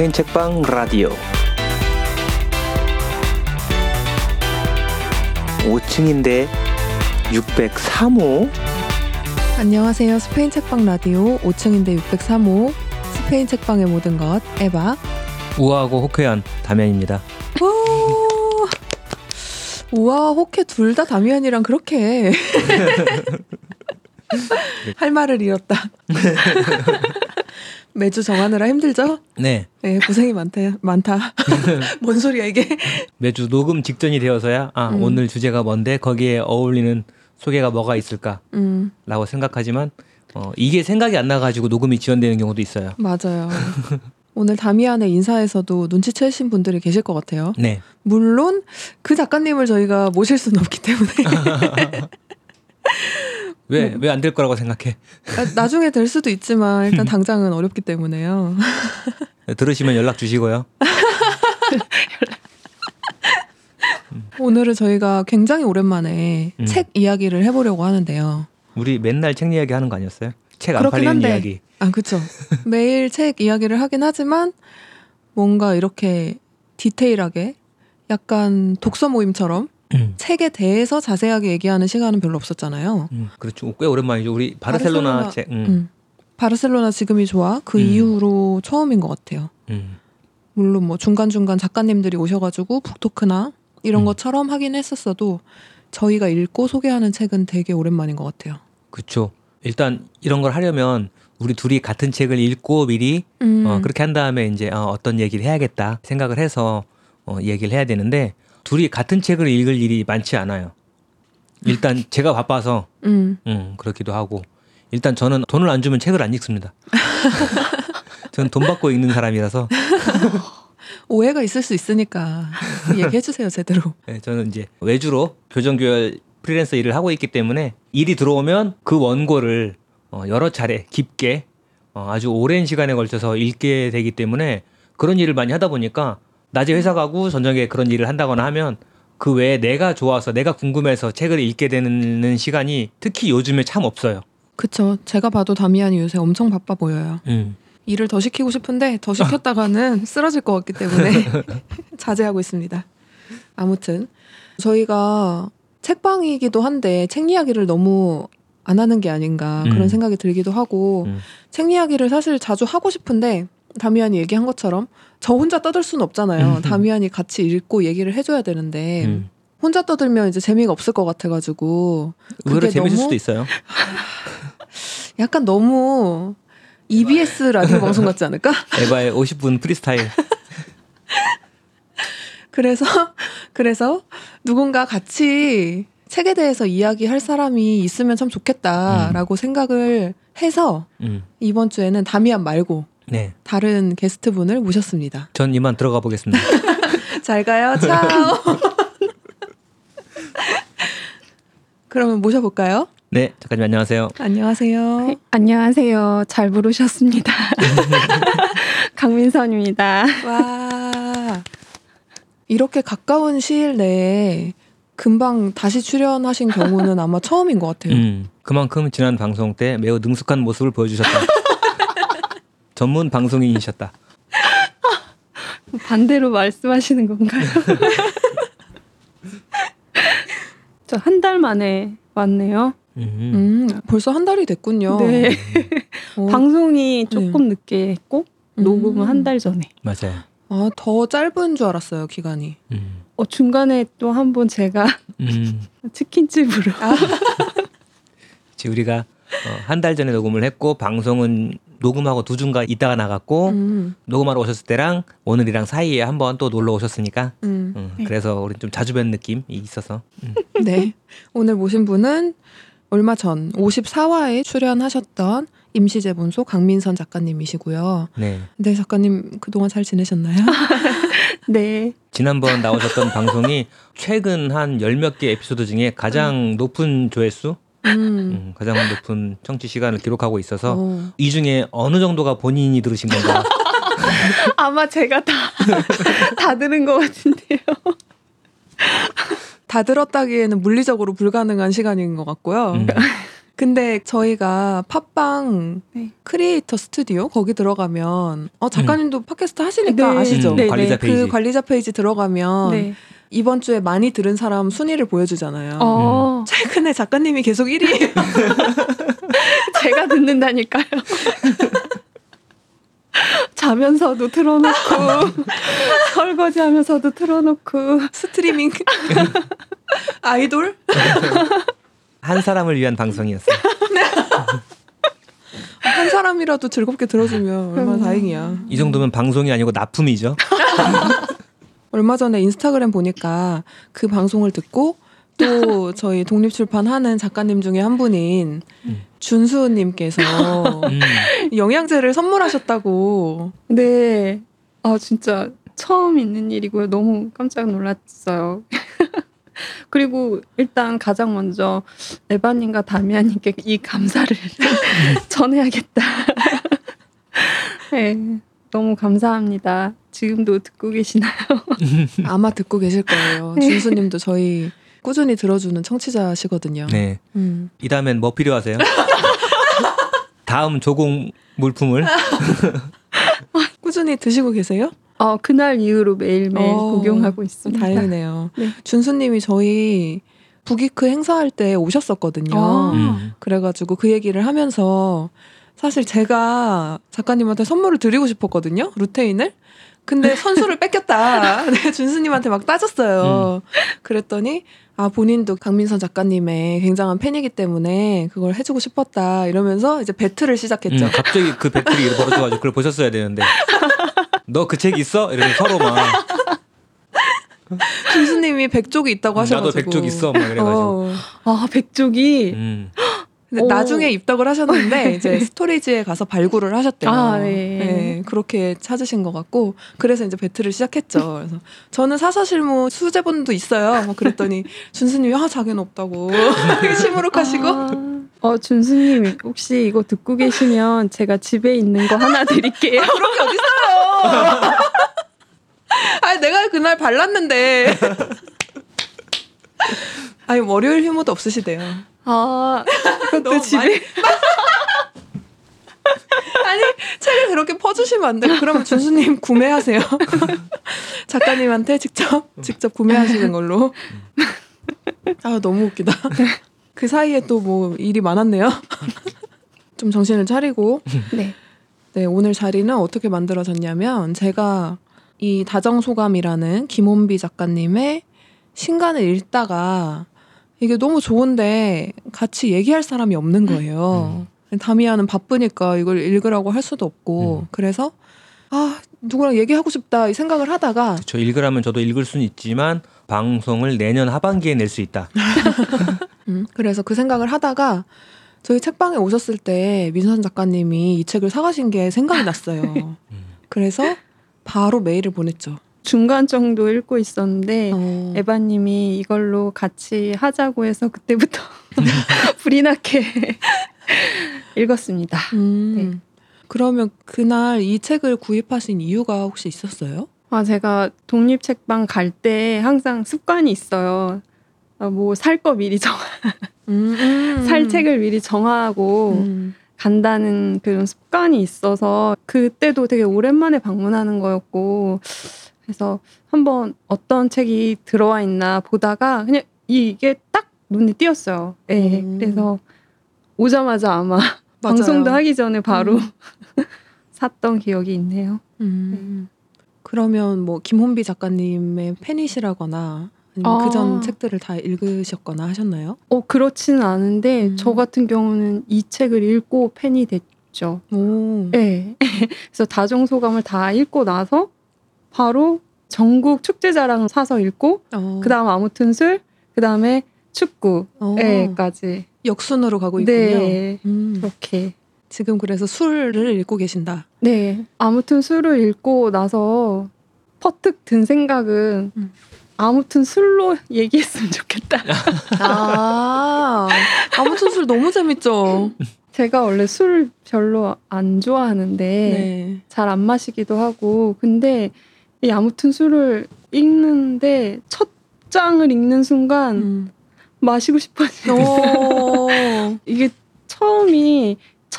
스페인 책방 라디오 5층인데 603호 안녕하세요. 스페인 책방 라디오 5층인데 603호 스페인 책방의 모든 것 에바 우아하고 호쾌한 다면입니다. 오! 우와 호케 둘다 다미안이랑 그렇게 할 말을 잃었다. 매주 정하느라 힘들죠? 네, 네 고생이 많다. 많다. 뭔 소리야 이게? 매주 녹음 직전이 되어서야 아 음. 오늘 주제가 뭔데 거기에 어울리는 소개가 뭐가 있을까라고 음 생각하지만 어, 이게 생각이 안 나가지고 녹음이 지연되는 경우도 있어요. 맞아요. 오늘 다미안의 인사에서도 눈치채신 분들이 계실 것 같아요. 네, 물론 그 작가님을 저희가 모실 수는 없기 때문에 왜 왜 안 될 거라고 생각해? 아, 나중에 될 수도 있지만 일단 당장은 어렵기 때문에요. 들으시면 연락 주시고요. 오늘은 저희가 굉장히 오랜만에 음. 책 이야기를 해보려고 하는데요. 우리 맨날 책 이야기 하는 거 아니었어요? 책 안 팔리는 한데. 이야기. 아, 그쵸. 매일 책 이야기를 하긴 하지만 뭔가 이렇게 디테일하게 약간 독서 모임처럼 음. 책에 대해서 자세하게 얘기하는 시간은 별로 없었잖아요. 음, 그렇죠. 꽤 오랜만이죠. 우리 바르셀로나, 바르셀로나- 책. 음. 음. 바르셀로나 지금이 좋아 그 음. 이후로 처음인 것 같아요. 음. 물론 뭐 중간중간 작가님들이 오셔가지고 북토크나 이런 음. 것처럼 하긴 했었어도 저희가 읽고 소개하는 책은 되게 오랜만인 것 같아요. 그렇죠. 일단 이런 걸 하려면 우리 둘이 같은 책을 읽고 미리 음. 어, 그렇게 한 다음에 이제 어, 어떤 얘기를 해야겠다 생각을 해서 어, 얘기를 해야 되는데 둘이 같은 책을 읽을 일이 많지 않아요. 일단 제가 바빠서 음. 음, 그렇기도 하고 일단 저는 돈을 안 주면 책을 안 읽습니다. 저는 돈 받고 읽는 사람이라서 오해가 있을 수 있으니까 얘기해 주세요 제대로. 네, 저는 이제 외주로 교정교열 프리랜서 일을 하고 있기 때문에 일이 들어오면 그 원고를 어, 여러 차례 깊게 어, 아주 오랜 시간에 걸쳐서 읽게 되기 때문에 그런 일을 많이 하다 보니까 낮에 회사 가고 저녁에 그런 일을 한다거나 하면 그 외에 내가 좋아서 내가 궁금해서 책을 읽게 되는 시간이 특히 요즘에 참 없어요. 그쵸. 제가 봐도 다미안이 요새 엄청 바빠 보여요. 음. 일을 더 시키고 싶은데 더 시켰다가는 쓰러질 것 같기 때문에 자제하고 있습니다. 아무튼 저희가 책방이기도 한데 책 이야기를 너무 안 하는 게 아닌가 음. 그런 생각이 들기도 하고 음. 책 이야기를 사실 자주 하고 싶은데 다미안이 얘기한 것처럼 저 혼자 떠들 수는 없잖아요. 음. 다미안이 같이 읽고 얘기를 해줘야 되는데 음. 혼자 떠들면 이제 재미가 없을 것 같아가지고 의외로 그게 재밌을 너무- 수도 있어요. 약간 너무 EBS 라디오 방송 같지 않을까? 에바의 50분 프리스타일. 그래서 그래서 누군가 같이 책에 대해서 이야기할 사람이 있으면 참 좋겠다라고 생각을 해서 음. 이번 주에는 다미안 말고 네. 다른 게스트분을 모셨습니다. 전 이만 들어가 보겠습니다. 잘 가요. 차오. 그러면 모셔볼까요? 네, 작가님 안녕하세요. 안녕하세요. 안녕하세요. 잘 부르셨습니다. 강민선입니다. 와. 이렇게 가까운 시일 내에 금방 다시 출연하신 경우는 아마 처음인 것 같아요. 음, 그만큼 지난 방송 때 매우 능숙한 모습을 보여주셨다. 전문 방송인이셨다. 반대로 말씀하시는 건가요? 저 한 달 만에 왔네요. 음. 음, 벌써 한 달이 됐군요. 네. 어, 방송이 조금 늦게 했고 음. 녹음은 한달 전에. 맞아요. 아, 더 짧은 줄 알았어요, 기간이. 음. 어, 중간에 또 한 번 제가 음. 치킨집으로 지금 우리가 어, 한달 전에 녹음을 했고 방송은 녹음하고 두 주가 있다가 나갔고 음, 녹음하러 오셨을 때랑 오늘이랑 사이에 한번 또 놀러 오셨으니까 음. 음, 네. 그래서 우리 좀 자주 뵌 느낌이 있어서 음. 네. 오늘 모신 분은 얼마 전 54화에 출연하셨던 임시재본소 강민선 작가님이시고요. 네 네, 작가님 그동안 잘 지내셨나요? 네. 지난번 나오셨던 방송이 최근 한 열 몇 개 에피소드 중에 가장 높은 조회수 음. 음, 가장 높은 청취 시간을 기록하고 있어서 어. 이 중에 어느 정도가 본인이 들으신 건가? 아마 제가 다 다 들은 것 같은데요. 다 들었다기에는 물리적으로 불가능한 시간인 것 같고요. 음. 근데 저희가 팟빵 네. creator studio 거기 들어가면 어 작가님도 팟캐스트 하시니까 네. 아시죠? 음, 네, 관리자 네. 페이지. 그 관리자 페이지 들어가면 네. 이번 주에 많이 들은 사람 순위를 보여주잖아요. 어, 최근에 작가님이 계속 1위. 제가 듣는다니까요. 자면서도 틀어놓고 설거지하면서도 틀어놓고 스트리밍 아이돌 한 사람을 위한 방송이었어요. 한 사람이라도 즐겁게 들어주면 얼마나 음. 다행이야. 이 정도면 방송이 아니고 납품이죠. 얼마 전에 인스타그램 보니까 그 방송을 듣고 또 저희 독립출판 하는 작가님 중에 한 분인 음. 준수님께서 음. 영양제를 선물하셨다고. 네. 아 진짜 처음 있는 일이고요. 너무 깜짝 놀랐어요. 그리고 일단 가장 먼저 에바님과 다미아님께 이 감사를 전해야겠다. 네, 너무 감사합니다. 지금도 듣고 계시나요? 아마 듣고 계실 거예요. 네. 준수님도 저희 꾸준히 들어주는 청취자시거든요. 네. 음. 이 다음엔 뭐 필요하세요? 다음 조공 물품을 꾸준히 드시고 계세요? 어, 그날 이후로 매일매일 어, 복용하고 있습니다. 다행이네요. 네. 준수님이 저희 북이크 행사할 때 오셨었거든요. 아. 음. 그래가지고 그 얘기를 하면서 사실 제가 작가님한테 선물을 드리고 싶었거든요. 루테인을. 근데 선수를 뺏겼다. 네, 준수님한테 막 따졌어요. 그랬더니 아 본인도 강민선 작가님의 굉장한 팬이기 때문에 그걸 해주고 싶었다 이러면서 이제 배틀을 시작했죠. 음, 갑자기 그 배틀이 벌어져가지고 그걸 보셨어야 되는데 너 그 책 있어? 이러면 서로 막 준수님이 백족이 있다고 하셔가지고 나도 백족 있어 막 이래가지고 어. 아 백족이 음. 근데 오. 나중에 입덕을 하셨는데 이제 스토리지에 가서 발굴을 하셨대요. 아, 네. 네, 그렇게 찾으신 것 같고 그래서 이제 battle을 시작했죠. 그래서 저는 사사실무 수제본도 있어요. 뭐 그랬더니 준수님이 아 자기는 없다고 시무룩하시고 아, 어 준수님 혹시 이거 듣고 계시면 제가 집에 있는 거 하나 드릴게요. 그런 게 어딨어요. 아니 내가 그날 발랐는데. 아니 월요일 휴무도 없으시대요. 아 그것도 너무 집에 많이- 아니 책을 그렇게 퍼주시면 안 돼요. 그러면 준수님 구매하세요. 작가님한테 직접 직접 구매하시는 걸로. 아 너무 웃기다. 그 사이에 또 뭐 일이 많았네요. 좀 정신을 차리고 네. 네, 오늘 자리는 어떻게 만들어졌냐면 제가 이 다정소감이라는 김원비 작가님의 신간을 읽다가 이게 너무 좋은데 같이 얘기할 사람이 없는 거예요. 다미아는 바쁘니까 이걸 읽으라고 할 수도 없고 음. 그래서 아 누구랑 얘기하고 싶다 이 생각을 하다가 저 읽으라면 저도 읽을 수는 있지만 방송을 내년 하반기에 낼 수 있다. 음, 그래서 그 생각을 하다가 저희 책방에 오셨을 때 민선 작가님이 이 책을 사가신 게 생각이 났어요. 음. 그래서 바로 메일을 보냈죠. 중간 정도 읽고 있었는데 어. 에바님이 이걸로 같이 하자고 해서 그때부터 불이 나게 읽었습니다. 음. 네. 그러면 그날 이 책을 구입하신 이유가 혹시 있었어요? 아 제가 독립 책방 갈 때 항상 습관이 있어요. 아, 뭐살 거 미리 정, 음. 살 책을 미리 정하고 음. 간다는 그런 습관이 있어서 그때도 되게 오랜만에 방문하는 거였고 그래서 한번 어떤 책이 들어와 있나 보다가 그냥 이게 딱 눈에 띄었어요. 네, 음. 그래서 오자마자 아마. 방송도 하기 전에 바로 음. 샀던 기억이 있네요. 음. 그러면 뭐 김혼비 작가님의 팬이시라거나 아니면 아. 그전 책들을 다 읽으셨거나 하셨나요? 어 그렇지는 않은데 음. 저 같은 경우는 이 책을 읽고 팬이 됐죠. 오. 네. 그래서 다정소감을 다 읽고 나서 바로 전국 축제자랑 사서 읽고 어. 그다음 아무튼 술 그다음에 축구 어. 에까지 역순으로 가고 있군요. 네 음. 그렇게 지금 그래서 술을 읽고 계신다. 네 아무튼 술을 읽고 나서 퍼뜩 든 생각은 음. 아무튼 술로 얘기했으면 좋겠다. 아, 아무튼 술 너무 재밌죠. 제가 원래 술 별로 안 좋아하는데 네. 잘안 마시기도 하고 근데 이 아무튼 술을 읽는데 첫 장을 읽는 순간 음. 마시고 싶어지는 오. 이게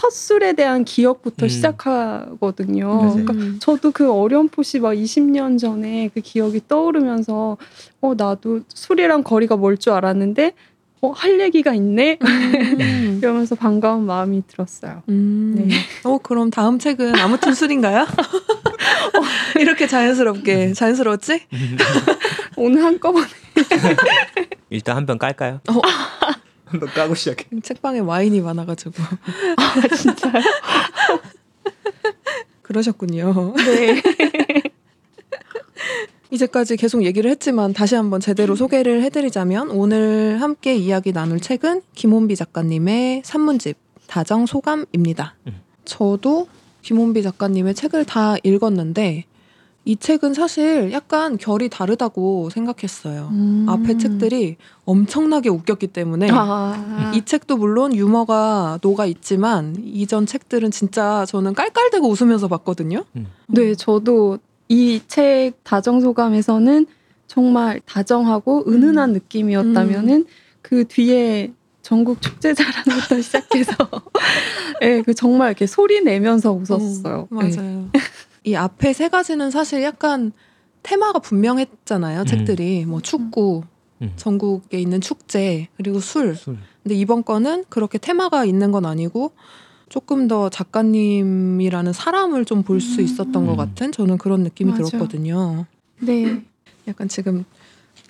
술에 대한 기억부터 음. 시작하거든요. 맞아요. 그러니까 저도 그 어렴풋이 막 20년 전에 그 기억이 떠오르면서 어 나도 술이랑 거리가 멀 줄 알았는데 어 할 얘기가 있네 음. 이러면서 반가운 마음이 들었어요. 음. 네. 어 그럼 다음 책은 아무튼 술인가요? 어, 이렇게 자연스럽게 자연스러웠지? 오늘 한꺼번에 일단 한 병 깔까요? 어. 한병 까고 시작해. 책방에 와인이 많아가지고 아 진짜요? 그러셨군요. 네. 이제까지 계속 얘기를 했지만 다시 한번 제대로 소개를 해드리자면 오늘 함께 이야기 나눌 책은 김원비 작가님의 산문집 다정 소감입니다. 음. 저도 김원비 작가님의 책을 다 읽었는데 이 책은 사실 약간 결이 다르다고 생각했어요. 음. 앞에 책들이 엄청나게 웃겼기 때문에 아. 이 책도 물론 유머가 녹아 있지만 이전 책들은 진짜 저는 깔깔대고 웃으면서 봤거든요. 네, 저도 이 책 다정소감에서는 정말 다정하고 은은한 느낌이었다면은 그 뒤에 전국 축제자랑부터 시작해서 예, 그 정말 이렇게 소리 내면서 웃었어요. 어, 네. 맞아요. 이 앞에 세 가지는 사실 약간 테마가 분명했잖아요. 음. 책들이 뭐 축구, 음. 전국에 있는 축제 그리고 술. 술. 근데 이번 거는 그렇게 테마가 있는 건 아니고 조금 더 작가님이라는 사람을 좀 볼수 음. 있었던 것 음. 같은 저는 그런 느낌이 맞아. 들었거든요. 네. 약간 지금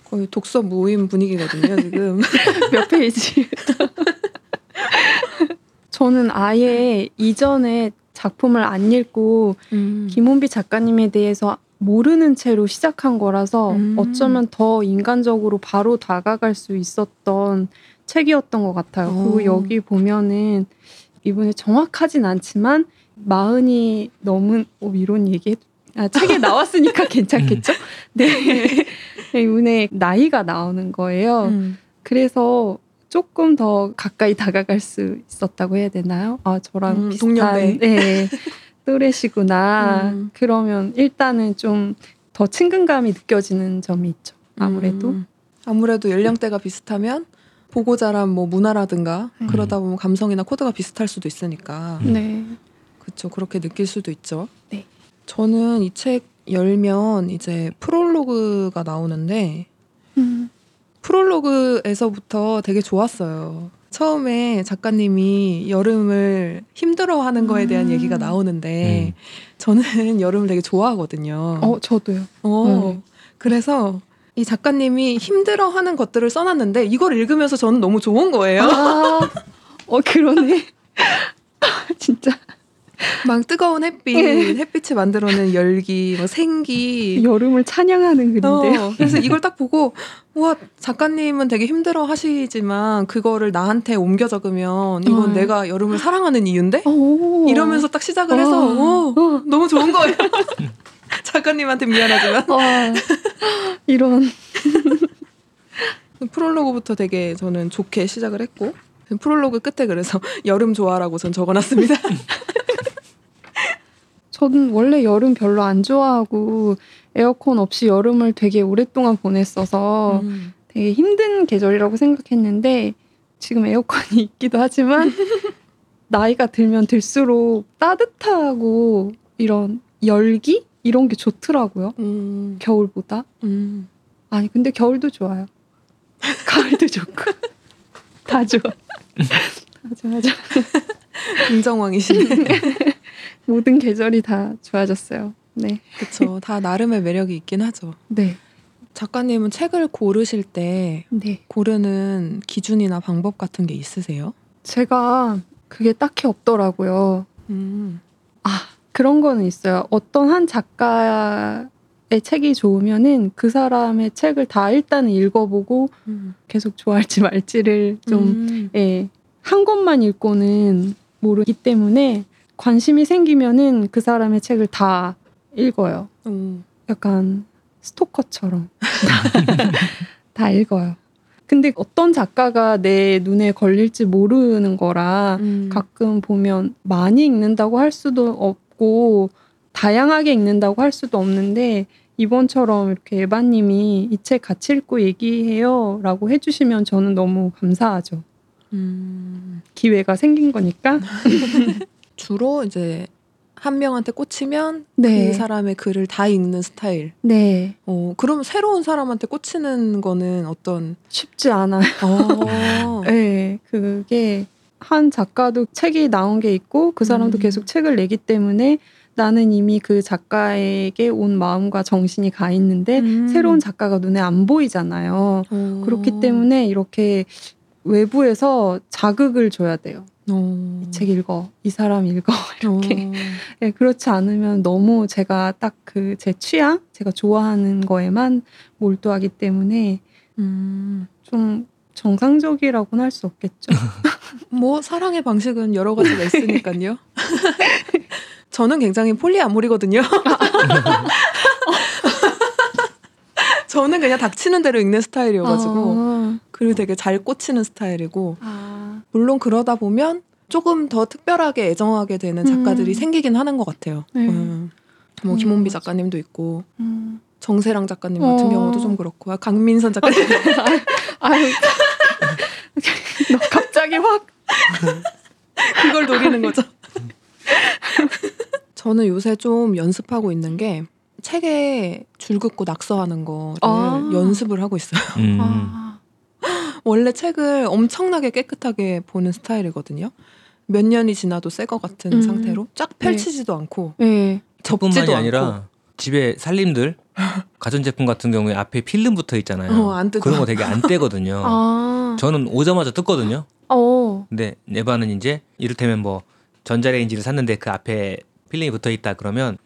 거의 독서 모임 분위기거든요. 지금. 몇 페이지? 저는 아예 이전에 작품을 안 읽고 음. 김원비 작가님에 대해서 모르는 채로 시작한 거라서 음. 어쩌면 더 인간적으로 바로 다가갈 수 있었던 책이었던 것 같아요. 어. 그리고 여기 보면은 이분이 정확하진 않지만 마흔이 넘은 어, 이런 얘기 아, 책에 나왔으니까 괜찮겠죠? 네. 이분의 나이가 나오는 거예요. 음. 그래서 조금 더 가까이 다가갈 수 있었다고 해야 되나요? 아 저랑 음, 비슷한 동년배. 네, 또래시구나. 음. 그러면 일단은 좀 더 친근감이 느껴지는 점이 있죠. 아무래도. 음. 아무래도 연령대가 비슷하면 보고 자란 뭐 문화라든가 음. 그러다 보면 감성이나 코드가 비슷할 수도 있으니까 네. 그렇죠 그렇게 느낄 수도 있죠. 네. 저는 이 책 열면 이제 프롤로그가 나오는데 음. 프롤로그에서부터 되게 좋았어요. 처음에 작가님이 여름을 힘들어하는 거에 대한 음. 얘기가 나오는데 저는 여름을 되게 좋아하거든요. 어 저도요. 어, 네. 그래서 이 작가님이 힘들어하는 것들을 써놨는데 이걸 읽으면서 저는 너무 좋은 거예요. 아, 어 그러네. 진짜 막 뜨거운 햇빛, 네. 햇빛이 만들어낸 열기, 뭐 생기. 여름을 찬양하는 글인데요. 어, 그래서 이걸 딱 보고 와 작가님은 되게 힘들어 하시지만 그거를 나한테 옮겨 적으면 이건 어. 내가 여름을 사랑하는 이유인데 오. 이러면서 딱 시작을 해서 와. 어, 어. 너무 좋은 거예요. 작가님한테 미안하지만 와. 이런 프롤로그부터 되게 저는 좋게 시작을 했고 프롤로그 끝에 그래서 여름 좋아라고 전 적어놨습니다. 저는 원래 여름 별로 안 좋아하고 에어컨 없이 여름을 되게 오랫동안 보냈어서 음. 되게 힘든 계절이라고 생각했는데 지금 에어컨이 있기도 하지만 나이가 들면 들수록 따뜻하고 이런 열기 이런 게 좋더라고요. 음. 겨울보다. 음. 아니 근데 겨울도 좋아요. 가을도 좋고 다 좋아. 다 좋아. 죠 인정왕이시네. 모든 계절이 다 좋아졌어요. 네. 그렇죠. 다 나름의 매력이 있긴 하죠. 네. 작가님은 책을 고르실 때 네. 고르는 기준이나 방법 같은 게 있으세요? 제가 그게 딱히 없더라고요. 음. 아, 그런 거는 있어요. 어떤 한 작가의 책이 좋으면은 그 사람의 책을 다 일단은 읽어보고 음. 계속 좋아할지 말지를 좀, 음. 예, 한 권만 읽고는 모르기 때문에 관심이 생기면은 그 사람의 책을 다 읽어요. 음. 약간 스토커처럼. 다 읽어요. 근데 어떤 작가가 내 눈에 걸릴지 모르는 거라 음. 가끔 보면 많이 읽는다고 할 수도 없고 다양하게 읽는다고 할 수도 없는데 이번처럼 이렇게 에바님이 이 책 같이 읽고 얘기해요 라고 해주시면 저는 너무 감사하죠. 음. 기회가 생긴 거니까. 주로 이제 한 명한테 꽂히면 네. 그 사람의 글을 다 읽는 스타일. 네. 어, 그럼 새로운 사람한테 꽂히는 거는 어떤 쉽지 않아요. 어. 네. 그게 한 작가도 책이 나온 게 있고 그 사람도 음. 계속 책을 내기 때문에 나는 이미 그 작가에게 온 마음과 정신이 가 있는데 음. 새로운 작가가 눈에 안 보이잖아요. 어. 그렇기 때문에 이렇게 외부에서 자극을 줘야 돼요. 어. 이책 읽어, 이 사람 읽어 이렇게. 어. 네, 그렇지 않으면 너무 제가 딱 그 제 취향, 제가 좋아하는 거에만 몰두하기 때문에 음. 좀 정상적이라고는 할 수 없겠죠. 뭐 사랑의 방식은 여러 가지가 있으니까요. 저는 굉장히 폴리아모리거든요. 저는 그냥 닥치는 대로 읽는 스타일이어가지고 아. 그리고 되게 잘 꽂히는 스타일이고 아. 물론 그러다 보면 조금 더 특별하게 애정하게 되는 작가들이 음. 생기긴 하는 것 같아요. 네. 음. 뭐 음, 김원비. 작가님도 있고 음. 정세랑 작가님 같은 어. 경우도 좀 그렇고 강민선 작가님 아유. 너 갑자기 확. 그걸 노리는 거죠. 저는 요새 좀 연습하고 있는 게 책에 줄 긋고 낙서하는 거를 아. 연습을 하고 있어요. 음. 아. 원래 책을 엄청나게 깨끗하게 보는 스타일이거든요. 몇 년이 지나도 새 거 같은 음. 상태로 쫙 펼치지도 않고 네. 뿐만이 접지도 아니라 않고 집에 살림들 가전제품 같은 경우에 앞에 필름 붙어 있잖아요. 어, 안 뜯어. 그런 거 되게 안 떼거든요. 아. 저는 오자마자 뜯거든요. 어. 근데 네바는 이제 이를테면 뭐 전자레인지를 샀는데 그 앞에 필름이 붙어 있다 그러면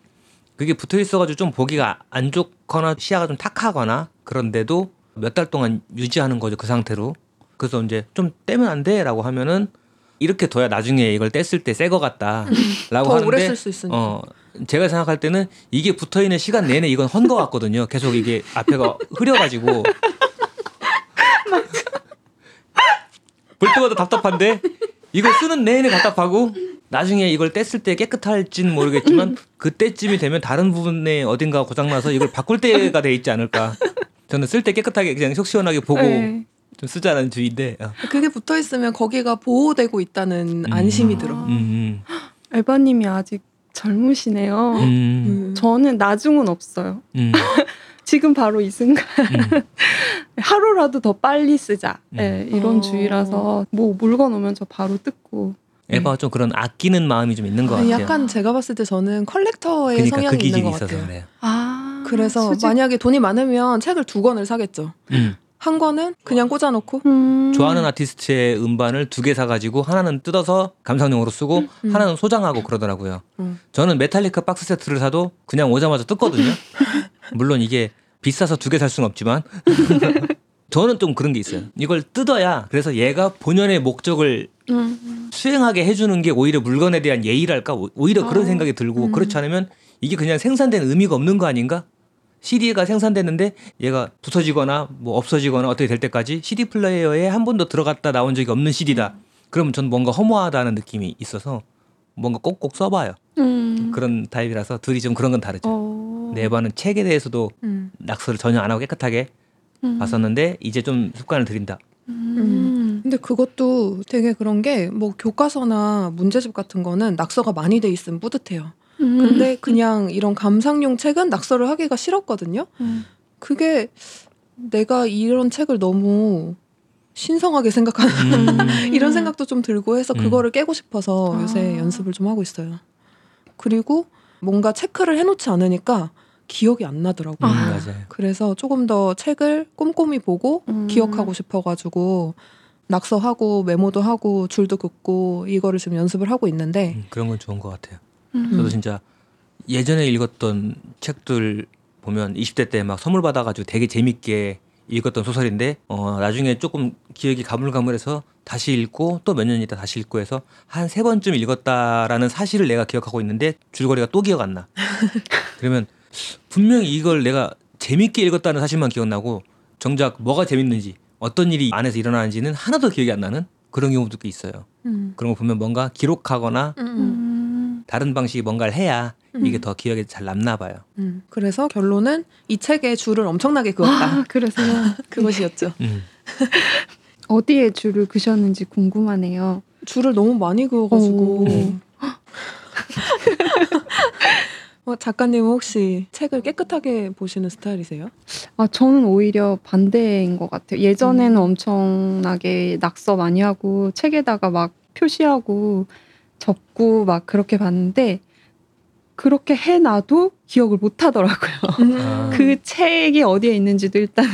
그게 붙어 있어가지고 좀 보기가 안 좋거나 시야가 좀 탁하거나 그런데도 몇 달 동안 유지하는 거죠 그 상태로. 그래서 이제 좀 떼면 안 돼라고 하면은 이렇게 둬야 나중에 이걸 뗐을 때 새 거 같다라고 더 하는데 오래 쓸수 있으니까. 어 제가 생각할 때는 이게 붙어 있는 시간 내내 이건 헌 거 같거든요. 계속 이게 앞에가 흐려가지고 볼 때마다 답답한데 이걸 쓰는 내내 답답하고 나중에 이걸 뗐을 때 깨끗할지는 모르겠지만 그때쯤이 되면 다른 부분에 어딘가 고장나서 이걸 바꿀 때가 돼 있지 않을까. 저는 쓸 때 깨끗하게 그냥 속 시원하게 보고 네. 좀 쓰자는 주의인데. 어. 그게 붙어 있으면 거기가 보호되고 있다는 안심이 음. 들어. 음, 알바님이 아직 젊으시네요. 음, 음, 음. 저는 나중은 없어요. 음, 지금 바로 이 순간 음. 하루라도 더 빨리 쓰자. 음. 네, 이런 어. 주의라서 뭐 물건 오면 저 바로 뜯고. 에바가 좀 그런 아끼는 마음이 좀 있는 것 아니, 같아요. 약간 제가 봤을 때 저는 컬렉터의 그러니까 성향이 그 있는 기질이 것 같아요. 그래요. 아. 그래서 수직- 만약에 돈이 많으면 책을 두 권을 사겠죠. 음. 한 권은 그냥 꽂아놓고 음. 좋아하는 아티스트의 음반을 두 개 사가지고 하나는 뜯어서 감상용으로 쓰고 음. 하나는 소장하고 그러더라고요. 음. 저는 메탈리카 박스 세트를 사도 그냥 오자마자 뜯거든요. 물론 이게 비싸서 두 개 살 수는 없지만 저는 좀 그런 게 있어요. 이걸 뜯어야 그래서 얘가 본연의 목적을 음. 수행하게 해주는 게 오히려 물건에 대한 예의랄까 오- 오히려 그런 아, 생각이 들고 음. 그렇지 않으면 이게 그냥 생산된 의미가 없는 거 아닌가? CD가 생산됐는데 얘가 부서지거나 뭐 없어지거나 어떻게 될 때까지 CD 플레이어에 한 번도 들어갔다 나온 적이 없는 CD다. 그러면 전 뭔가 허무하다는 느낌이 있어서 뭔가 꼭꼭 써봐요. 음. 그런 타입이라서 둘이 좀 그런 건 다르죠. 어. 네 번은 책에 대해서도 음. 낙서를 전혀 안 하고 깨끗하게 음. 봤었는데 이제 좀 습관을 들인다. 음. 근데 그것도 되게 그런 게 뭐 교과서나 문제집 같은 거는 낙서가 많이 돼 있으면 뿌듯해요. 음. 근데 그냥 이런 감상용 책은 낙서를 하기가 싫었거든요. 음. 그게 내가 이런 책을 너무 신성하게 생각하는 음. 이런 생각도 좀 들고 해서 음. 그거를 깨고 싶어서 아. 요새 연습을 좀 하고 있어요. 그리고 뭔가 체크를 해놓지 않으니까 기억이 안 나더라고요. 음, 아. 그래서 조금 더 책을 꼼꼼히 보고 음. 기억하고 싶어가지고 낙서하고 메모도 하고 줄도 긋고 이거를 지금 연습을 하고 있는데 음, 그런 건 좋은 것 같아요. 음. 저도 진짜 예전에 읽었던 책들 보면 20대 때 막 선물 받아가지고 되게 재밌게 읽었던 소설인데 어 나중에 조금 기억이 가물가물해서 다시 읽고 또 몇 년 있다 다시 읽고 해서 한 세 번쯤 읽었다라는 사실을 내가 기억하고 있는데 줄거리가 또 기억 안 나. 그러면 분명히 이걸 내가 재밌게 읽었다는 사실만 기억나고 정작 뭐가 재밌는지 어떤 일이 안에서 일어나는지는 하나도 기억이 안 나는 그런 경우도 꽤 있어요. 음. 그런 거 보면 뭔가 기록하거나 음. 음. 다른 방식이 뭔가를 해야 이게 음. 더 기억에 잘 남나 봐요. 음. 그래서 결론은 이 책에 줄을 엄청나게 그었다. 아, 그래서요. 그것이었죠. 음. 어디에 줄을 그셨는지 궁금하네요. 줄을 너무 많이 그어가지고 오. 어, 작가님은 혹시 책을 깨끗하게 보시는 스타일이세요? 아, 저는 오히려 반대인 것 같아요. 예전에는 음. 엄청나게 낙서 많이 하고 책에다가 막 표시하고 접고 막 그렇게 봤는데 그렇게 해놔도 기억을 못 하더라고요. 아. 그 책이 어디에 있는지도 일단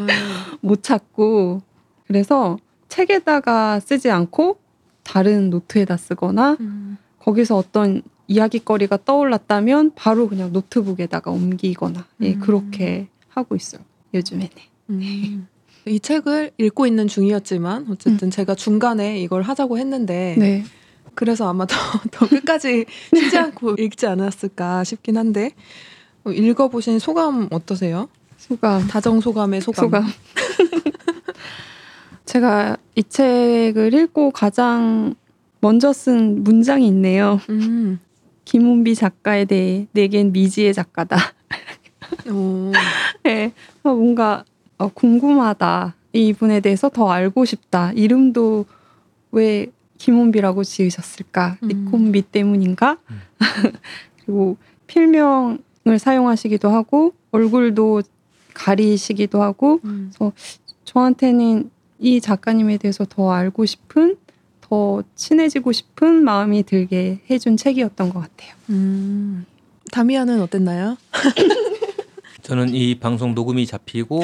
못 찾고 그래서 책에다가 쓰지 않고 다른 노트에다 쓰거나 음. 거기서 어떤 이야기거리가 떠올랐다면 바로 그냥 노트북에다가 옮기거나 예, 음. 그렇게 하고 있어요. 요즘에는. 음. 이 책을 읽고 있는 중이었지만 어쨌든 제가 중간에 이걸 하자고 했는데 네. 그래서 아마 더, 더 끝까지 쉬지 않고 읽지 않았을까 싶긴 한데 어, 읽어보신 소감 어떠세요? 소감. 다정 소감의 소감. 소감. 제가 이 책을 읽고 가장 먼저 쓴 문장이 있네요. 음. 김은비 작가에 대해 내겐 미지의 작가다. 오. 네, 어, 뭔가 어, 궁금하다. 이분에 대해서 더 알고 싶다. 이름도 왜 김은비라고 지으셨을까? 음. 니콤비 때문인가? 음. 그리고 필명을 사용하시기도 하고 얼굴도 가리시기도 하고 음. 저한테는 이 작가님에 대해서 더 알고 싶은 더 친해지고 싶은 마음이 들게 해준 책이었던 것 같아요. 음. 다미아는 어땠나요? 저는 이 방송 녹음이 잡히고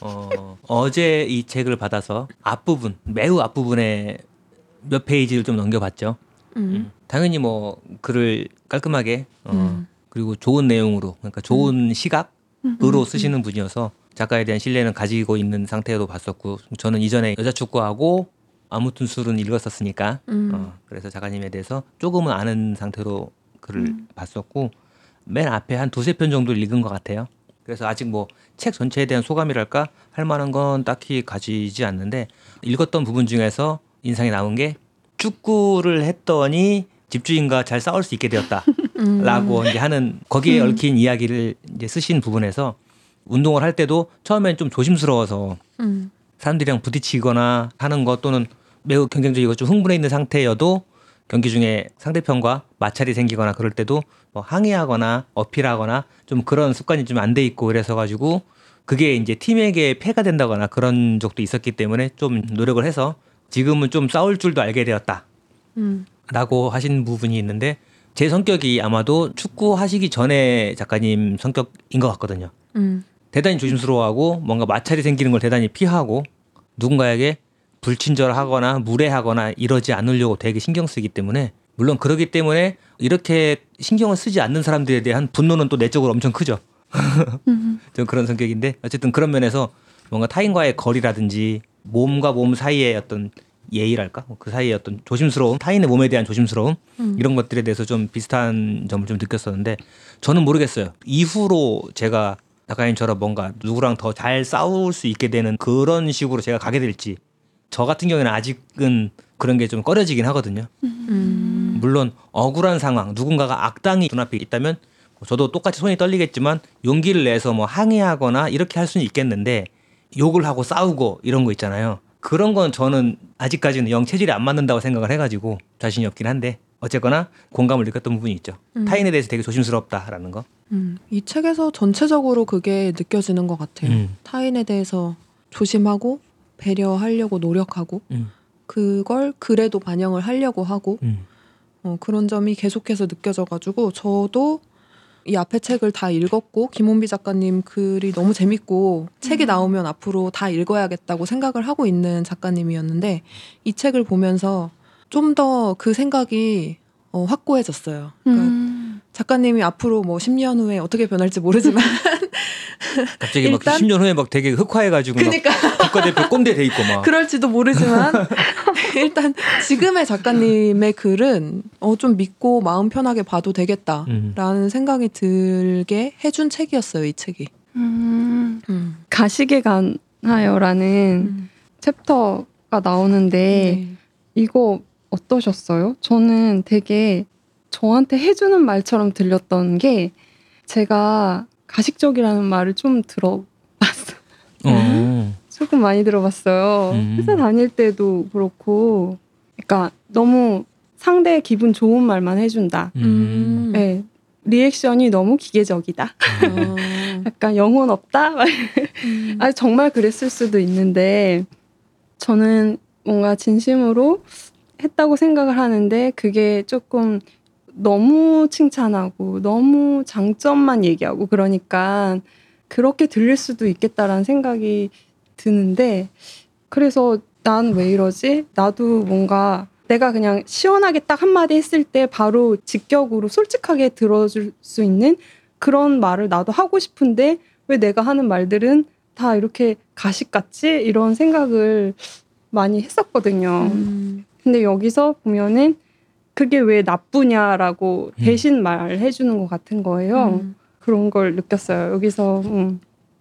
어, 어제 이 책을 받아서 앞부분 매우 앞부분에 몇 페이지를 좀 넘겨봤죠. 음. 당연히 뭐 글을 깔끔하게 어, 음. 그리고 좋은 내용으로 그러니까 좋은 시각으로 음. 쓰시는 분이어서 작가에 대한 신뢰는 가지고 있는 상태로 봤었고 저는 이전에 여자 축구하고 아무튼 술은 읽었었으니까 음. 어, 그래서 작가님에 대해서 조금은 아는 상태로 글을 음. 봤었고 맨 앞에 한 두세 편 정도 읽은 것 같아요. 그래서 아직 뭐 책 전체에 대한 소감이랄까 할 만한 건 딱히 가지지 않는데 읽었던 부분 중에서 인상이 나온 게 축구를 했더니 집주인과 잘 싸울 수 있게 되었다라고 음. 이제 하는 거기에 음. 얽힌 이야기를 이제 쓰신 부분에서 운동을 할 때도 처음엔 좀 조심스러워서 음. 사람들이랑 부딪히거나 하는 것 또는 매우 경쟁적이고 좀 흥분해 있는 상태여도 경기 중에 상대편과 마찰이 생기거나 그럴 때도 뭐 항의하거나 어필하거나 좀 그런 습관이 좀 안 돼 있고 그래서 가지고 그게 이제 팀에게 폐가 된다거나 그런 적도 있었기 때문에 좀 노력을 해서 지금은 좀 싸울 줄도 알게 되었다. 음. 라고 하신 부분이 있는데 제 성격이 아마도 축구 하시기 전에 작가님 성격인 것 같거든요. 음. 대단히 조심스러워하고 뭔가 마찰이 생기는 걸 대단히 피하고 누군가에게 불친절하거나 무례하거나 이러지 않으려고 되게 신경 쓰기 때문에 물론 그러기 때문에 이렇게 신경을 쓰지 않는 사람들에 대한 분노는 또 내적으로 엄청 크죠. 음. 좀 그런 성격인데 어쨌든 그런 면에서 뭔가 타인과의 거리라든지 몸과 몸 사이의 어떤 예의랄까 그 사이의 어떤 조심스러움 타인의 몸에 대한 조심스러움 음. 이런 것들에 대해서 좀 비슷한 점을 좀 느꼈었는데 저는 모르겠어요 이후로 제가 작가님처럼 뭔가 누구랑 더 잘 싸울 수 있게 되는 그런 식으로 제가 가게 될지 저 같은 경우에는 아직은 그런 게 좀 꺼려지긴 하거든요 음. 물론 억울한 상황 누군가가 악당이 눈앞에 있다면 뭐 저도 똑같이 손이 떨리겠지만 용기를 내서 뭐 항의하거나 이렇게 할 수는 있겠는데 욕을 하고 싸우고 이런 거 있잖아요 그런 건 저는 아직까지는 영 체질이 안 맞는다고 생각을 해가지고 자신이 없긴 한데 어쨌거나 공감을 느꼈던 부분이 있죠 음. 타인에 대해서 되게 조심스럽다라는 거 음. 이 책에서 전체적으로 그게 느껴지는 것 같아요. 음. 타인에 대해서 조심하고 배려하려고 노력하고 음. 그걸 글에도 반영을 하려고 하고 음. 어, 그런 점이 계속해서 느껴져가지고 저도 이 앞에 책을 다 읽었고 김원비 작가님 글이 너무 재밌고 책이 나오면 앞으로 다 읽어야겠다고 생각을 하고 있는 작가님이었는데 이 책을 보면서 좀 더 그 생각이 어, 확고해졌어요. 그러니까 음. 작가님이 앞으로 뭐 10년 후에 어떻게 변할지 모르지만 갑자기 막 일단- 10년 후에 막 되게 흑화해가지고 그러니까 막 국가대표 꼰대 돼 있고 막 그럴지도 모르지만 일단 지금의 작가님의 글은 어, 좀 믿고 마음 편하게 봐도 되겠다라는 음. 생각이 들게 해준 책이었어요 이 책이. 음. 음. 가시게 가나요라는 음. 챕터가 나오는데 네. 이거 어떠셨어요? 저는 되게 저한테 해주는 말처럼 들렸던 게 제가 가식적이라는 말을 좀 들어봤어요. 어. 조금 많이 들어봤어요. 음. 회사 다닐 때도 그렇고, 그러니까 너무 상대의 기분 좋은 말만 해준다. 음. 네. 리액션이 너무 기계적이다. 어. 약간 영혼 없다. 막 음. 아 정말 그랬을 수도 있는데 저는 뭔가 진심으로 했다고 생각을 하는데 그게 조금 너무 칭찬하고 너무 장점만 얘기하고 그러니까 그렇게 들릴 수도 있겠다라는 생각이 드는데 그래서 난 왜 이러지? 나도 뭔가 내가 그냥 시원하게 딱 한마디 했을 때 바로 직격으로 솔직하게 들어줄 수 있는 그런 말을 나도 하고 싶은데 왜 내가 하는 말들은 다 이렇게 가식 같지? 이런 생각을 많이 했었거든요. 음. 근데 여기서 보면은 그게 왜 나쁘냐라고 음. 대신 말해 주는 것 같은 거예요. 음. 그런 걸 느꼈어요. 여기서 음.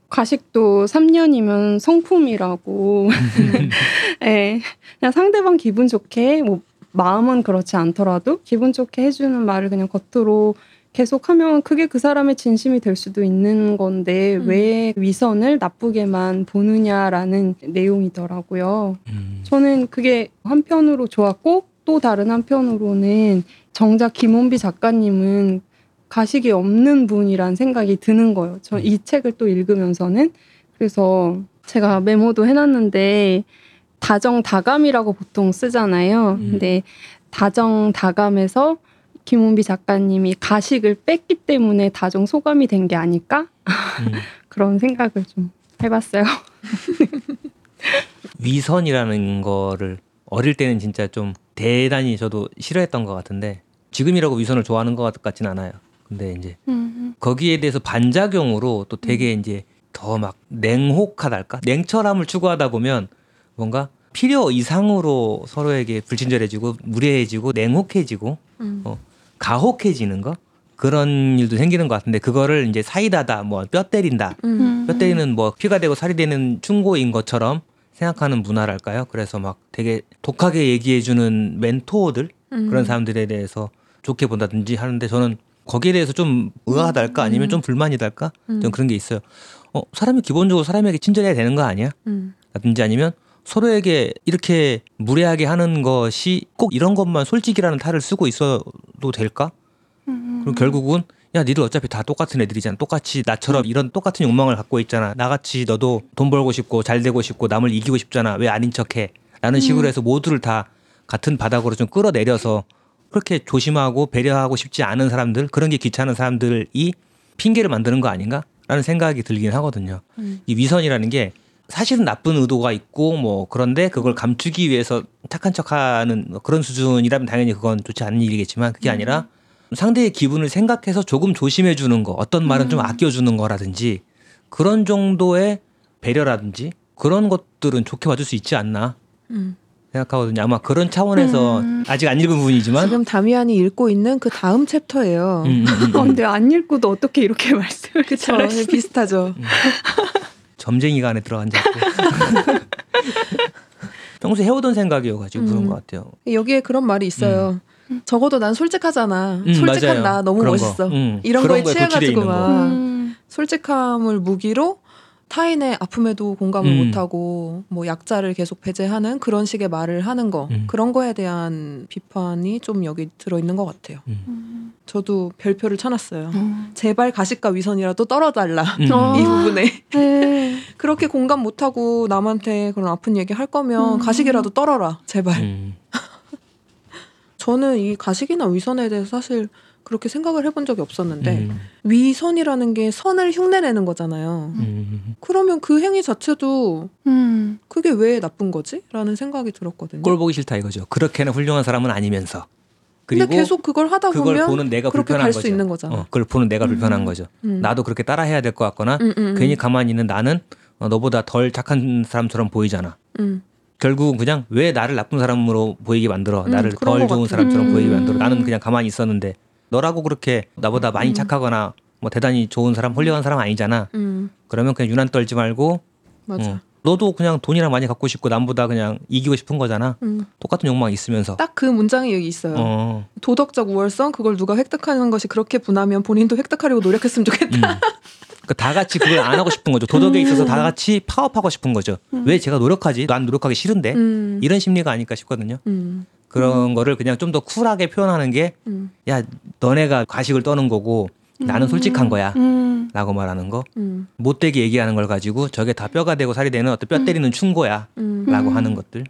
가식도 3년이면 성품이라고. 예. 그냥 상대방 기분 좋게 뭐 마음은 그렇지 않더라도 기분 좋게 해주는 말을 그냥 겉으로 계속하면 그게 그 사람의 진심이 될 수도 있는 건데 음. 왜 위선을 나쁘게만 보느냐라는 내용이더라고요. 음. 저는 그게 한편으로 좋았고 또 다른 한편으로는 정작 김원비 작가님은 가식이 없는 분이란 생각이 드는 거예요. 저 이 책을 또 읽으면서는 그래서 제가 메모도 해놨는데 다정다감이라고 보통 쓰잖아요. 음. 근데 다정다감에서 김원비 작가님이 가식을 뺐기 때문에 다정 소감이 된 게 아닐까 음. 그런 생각을 좀 해봤어요. 위선이라는 거를 어릴 때는 진짜 좀 대단히 저도 싫어했던 것 같은데 지금이라고 위선을 좋아하는 것 같진 않아요. 근데 이제 거기에 대해서 반작용으로 또 되게 이제 더 막 냉혹하달까 냉철함을 추구하다 보면 뭔가 필요 이상으로 서로에게 불친절해지고 무례해지고 냉혹해지고 음. 어, 가혹해지는 거 그런 일도 생기는 것 같은데 그거를 이제 사이다다 뭐 뼈 때린다 음. 뼈 때리는 뭐 피가 되고 살이 되는 충고인 것처럼 생각하는 문화랄까요? 그래서 막 되게 독하게 얘기해주는 멘토들 음. 그런 사람들에 대해서 좋게 본다든지 하는데 저는 거기에 대해서 좀 의아하달까 아니면 좀 불만이달까 음. 좀 그런 게 있어요. 어 사람이 기본적으로 사람에게 친절해야 되는 거 아니야? 음. 라든지 아니면 서로에게 이렇게 무례하게 하는 것이 꼭 이런 것만 솔직이라는 탈을 쓰고 있어도 될까? 그럼 결국은 야 니들 어차피 다 똑같은 애들이잖아. 똑같이 나처럼 이런 똑같은 욕망을 갖고 있잖아. 나같이 너도 돈 벌고 싶고 잘 되고 싶고 남을 이기고 싶잖아. 왜 아닌 척해? 라는 식으로 해서 모두를 다 같은 바닥으로 좀 끌어내려서 그렇게 조심하고 배려하고 싶지 않은 사람들 그런 게 귀찮은 사람들이 핑계를 만드는 거 아닌가? 라는 생각이 들긴 하거든요. 음. 이 위선이라는 게 사실은 나쁜 의도가 있고 뭐 그런데 그걸 감추기 위해서 착한 척하는 뭐 그런 수준이라면 당연히 그건 좋지 않은 일이겠지만 그게 아니라 상대의 기분을 생각해서 조금 조심해 주는 거 어떤 말은 좀 아껴 주는 거라든지 그런 정도의 배려라든지 그런 것들은 좋게 봐줄 수 있지 않나 음. 생각하거든요. 아마 그런 차원에서 아직 안 읽은 부분이지만 지금 다미안이 읽고 있는 그 다음 챕터예요. 음, 음, 음, 어, 음. 근데 안 읽고도 어떻게 이렇게 말씀을 그쵸. 비슷하죠. 점쟁이가 안에 들어간 자고 평소에 해오던 생각이어가지고 그런 음. 것 같아요. 여기에 그런 말이 있어요. 적어도 난 솔직하잖아. 음, 솔직한 맞아요. 나 너무 멋있어. 거. 음, 이런 거에 취해가지고. 막 음. 솔직함을 무기로 타인의 아픔에도 공감을 음. 못하고 뭐 약자를 계속 배제하는 그런 식의 말을 하는 거 음. 그런 거에 대한 비판이 좀 여기 들어 있는 것 같아요. 음. 저도 별표를 쳐놨어요. 어. 제발 가식과 위선이라도 떨어달라 음, 어. 이 부분에 네. 그렇게 공감 못하고 남한테 그런 아픈 얘기 할 거면 음. 가식이라도 떨어라 제발. 음. 저는 이 가식이나 위선에 대해서 사실 그렇게 생각을 해본 적이 없었는데 음, 위선이라는 게 선을 흉내내는 거잖아요. 음. 그러면 그 행위 자체도 음. 그게 왜 나쁜 거지? 라는 생각이 들었거든요. 꼴 보기 싫다 이거죠. 그렇게는 훌륭한 사람은 아니면서 근데 그리고 계속 그걸 하다 그걸 보면 보는 내가 그렇게 불편한 갈 거죠. 수 있는 거잖아. 어, 그걸 보는 내가 불편한 거죠. 음. 나도 그렇게 따라 해야 될 것 같거나 음, 음, 음. 괜히 가만히 있는 나는 어, 너보다 덜 착한 사람처럼 보이잖아. 음. 결국은 그냥 왜 나를 나쁜 사람으로 보이게 만들어 음, 나를 덜것 좋은 같아. 사람처럼 음. 보이게 만들어 나는 그냥 가만히 있었는데 너라고 그렇게 나보다 많이 음. 착하거나 뭐 대단히 좋은 사람 훌륭한 사람 아니잖아 음. 그러면 그냥 유난 떨지 말고 맞아. 어, 너도 그냥 돈이랑 많이 갖고 싶고 남보다 그냥 이기고 싶은 거잖아 음. 똑같은 욕망 있으면서 딱 그 문장이 여기 있어요. 어, 도덕적 우월성 그걸 누가 획득하는 것이 그렇게 분하면 본인도 획득하려고 노력했으면 좋겠다. 음. 그러니까 다 같이 그걸 안 하고 싶은 거죠 도덕에 있어서 다 같이 파업하고 싶은 거죠 왜 제가 노력하지 난 노력하기 싫은데 음. 이런 심리가 아닐까 싶거든요 음. 그런 거를 그냥 좀 더 쿨하게 표현하는 게 음, 야 너네가 과식을 떠는 거고 나는 솔직한 거야 음. 라고 말하는 거 음, 못되게 얘기하는 걸 가지고 저게 다 뼈가 되고 살이 되는 어떤 뼈 때리는 충고야 음. 라고 음. 하는 것들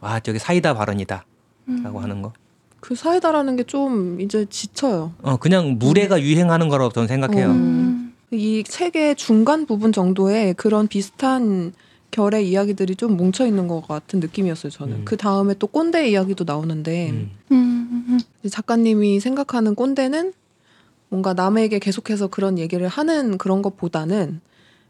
와 저게 사이다 발언이다 음. 라고 하는 거 그 사이다라는 게 좀 이제 지쳐요. 어, 그냥 무례가 유행하는 거라고 저는 생각해요 어. 음. 이 책의 중간 부분 정도에 그런 비슷한 결의 이야기들이 좀 뭉쳐 있는 것 같은 느낌이었어요. 저는 음. 그 다음에 또 꼰대 이야기도 나오는데 음. 음. 작가님이 생각하는 꼰대는 뭔가 남에게 계속해서 그런 얘기를 하는 그런 것보다는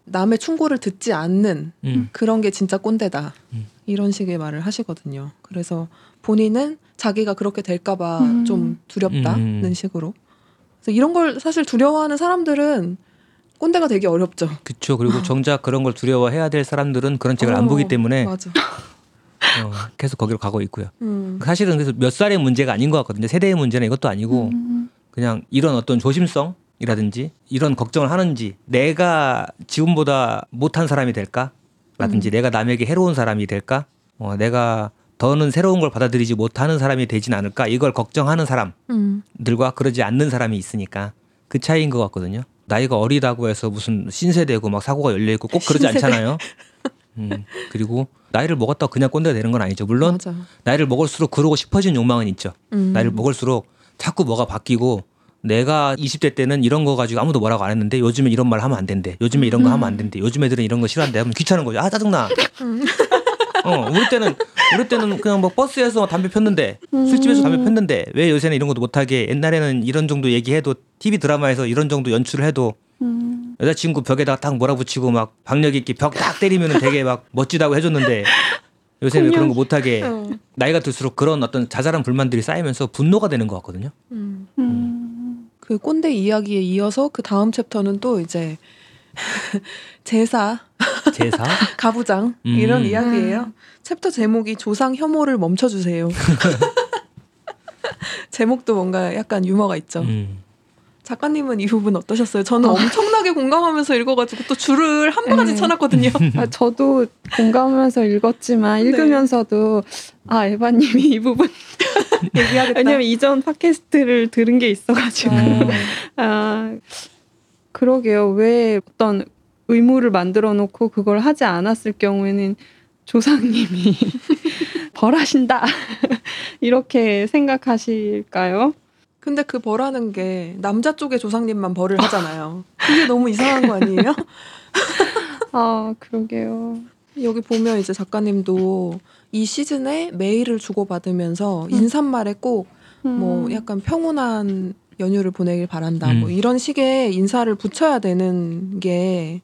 남의 충고를 듣지 않는 음. 그런 게 진짜 꼰대다. 음. 이런 식의 말을 하시거든요. 그래서 본인은 자기가 그렇게 될까봐 음. 좀 두렵다는 음. 식으로. 그래서 이런 걸 사실 두려워하는 사람들은 꼰대가 되기 어렵죠. 그쵸 그리고 정작 그런 걸 두려워해야 될 사람들은 그런 책을 안 어, 보기 때문에 맞아. 어, 계속 거기로 가고 있고요 음. 사실은 그래서 몇 살의 문제가 아닌 것 같거든요 세대의 문제는 이것도 아니고 음. 그냥 이런 어떤 조심성 이라든지 이런 걱정을 하는지 내가 지금보다 못한 사람이 될까? 라든지 내가 남에게 해로운 사람이 될까? 어, 내가 더는 새로운 걸 받아들이지 못하는 사람이 되진 않을까? 이걸 걱정하는 사람들과 음. 그러지 않는 사람이 있으니까 그 차이인 것 같거든요. 나이가 어리다고 해서 무슨 신세대고 막 사고가 열려 있고 꼭 그러지 신세대. 않잖아요. 음, 그리고 나이를 먹었다고 그냥 꼰대가 되는 건 아니죠. 물론 맞아. 나이를 먹을수록 그러고 싶어진 욕망은 있죠. 음. 나이를 먹을수록 자꾸 뭐가 바뀌고 내가 20대 때는 이런 거 가지고 아무도 뭐라고 안 했는데 요즘에 이런 말 하면 안 된대. 요즘에 이런 거 하면 안 된대. 요즘 애들은 이런 거 싫어한대. 하면 귀찮은 거죠. 아 짜증나. 음. 어 우리 때는 우리 때는 그냥 뭐 버스에서 담배 폈는데 술집에서 담배 폈는데 왜 요새는 이런 것도 못하게 옛날에는 이런 정도 얘기해도 TV 드라마에서 이런 정도 연출을 해도 음. 여자친구 벽에다 딱 몰아붙이고 막 박력 있게 벽 딱 때리면은 되게 막 멋지다고 해줬는데 요새는 왜 그런 거 못하게 어. 나이가 들수록 그런 어떤 자잘한 불만들이 쌓이면서 분노가 되는 것 같거든요. 음. 음. 그 꼰대 이야기에 이어서 그 다음 챕터는 또 이제 제사, 제사. 가부장 음. 이런 이야기예요. 챕터 제목이 조상 혐오를 멈춰주세요. 제목도 뭔가 약간 유머가 있죠. 음. 작가님은 이 부분 어떠셨어요? 저는 엄청나게 공감하면서 읽어가지고 또 줄을 한 바가지 네. 쳐놨거든요. 아, 저도 공감하면서 읽었지만 네. 읽으면서도 아 에바님이 이 부분 얘기하겠다. 왜냐면 이전 팟캐스트를 들은 게 있어가지고 어. 아 그러게요 왜 어떤 의무를 만들어 놓고 그걸 하지 않았을 경우에는 조상님이 벌하신다 이렇게 생각하실까요? 근데 그 벌하는 게 남자 쪽의 조상님만 벌을 하잖아요. 그게 너무 이상한 거 아니에요? 아 그러게요. 여기 보면 이제 작가님도 이 시즌에 메일을 주고받으면서 음. 인사말에 꼭뭐 음. 약간 평온한 연휴를 보내길 바란다. 음. 뭐 이런 식의 인사를 붙여야 되는 게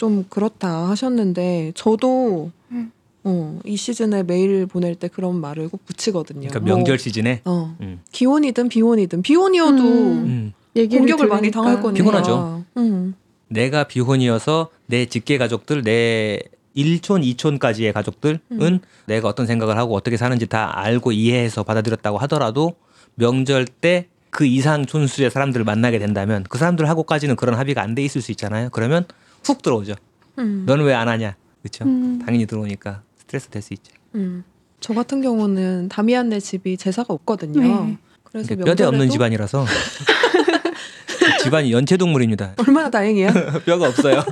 좀 그렇다 하셨는데 저도 음. 어, 이 시즌에 메일 보낼 때 그런 말을 꼭 붙이거든요. 그러니까 뭐, 명절 시즌에. 어, 음. 기혼이든 비혼이든 비혼이어도 음. 음. 공격을 많이 들으니까. 당할 거니까. 피곤하죠. 음. 내가 비혼이어서 내 직계 가족들, 내 1촌, 2촌까지의 가족들은 음. 내가 어떤 생각을 하고 어떻게 사는지 다 알고 이해해서 받아들였다고 하더라도 명절 때 그 이상 촌수의 사람들을 만나게 된다면 그 사람들하고까지는 그런 합의가 안 돼 있을 수 있잖아요. 그러면 훅 들어오죠. 음. 너는 왜 안 하냐? 그렇죠? 음. 당연히 들어오니까 스트레스 될 수 있죠. 음. 저 같은 경우는 다미안네 집이 제사가 없거든요. 네. 그래서 그러니까 뼈대 없는 명절에도 집안이라서 집안이 연체동물입니다. 얼마나 다행이야. 뼈가 없어요.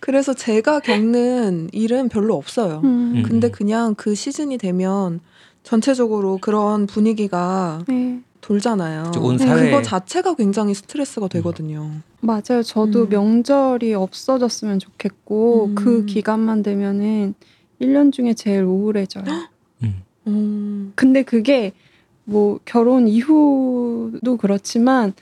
그래서 제가 겪는 일은 별로 없어요. 음. 음. 근데 그냥 그 시즌이 되면 전체적으로 그런 분위기가 네. 돌잖아요. 온 네, 사회- 그거 자체가 굉장히 스트레스가 되거든요. 맞아요. 저도 음. 명절이 없어졌으면 좋겠고 음. 그 기간만 되면은 1년 중에 제일 우울해져요. 음. 음. 근데 그게 뭐 결혼 이후도 그렇지만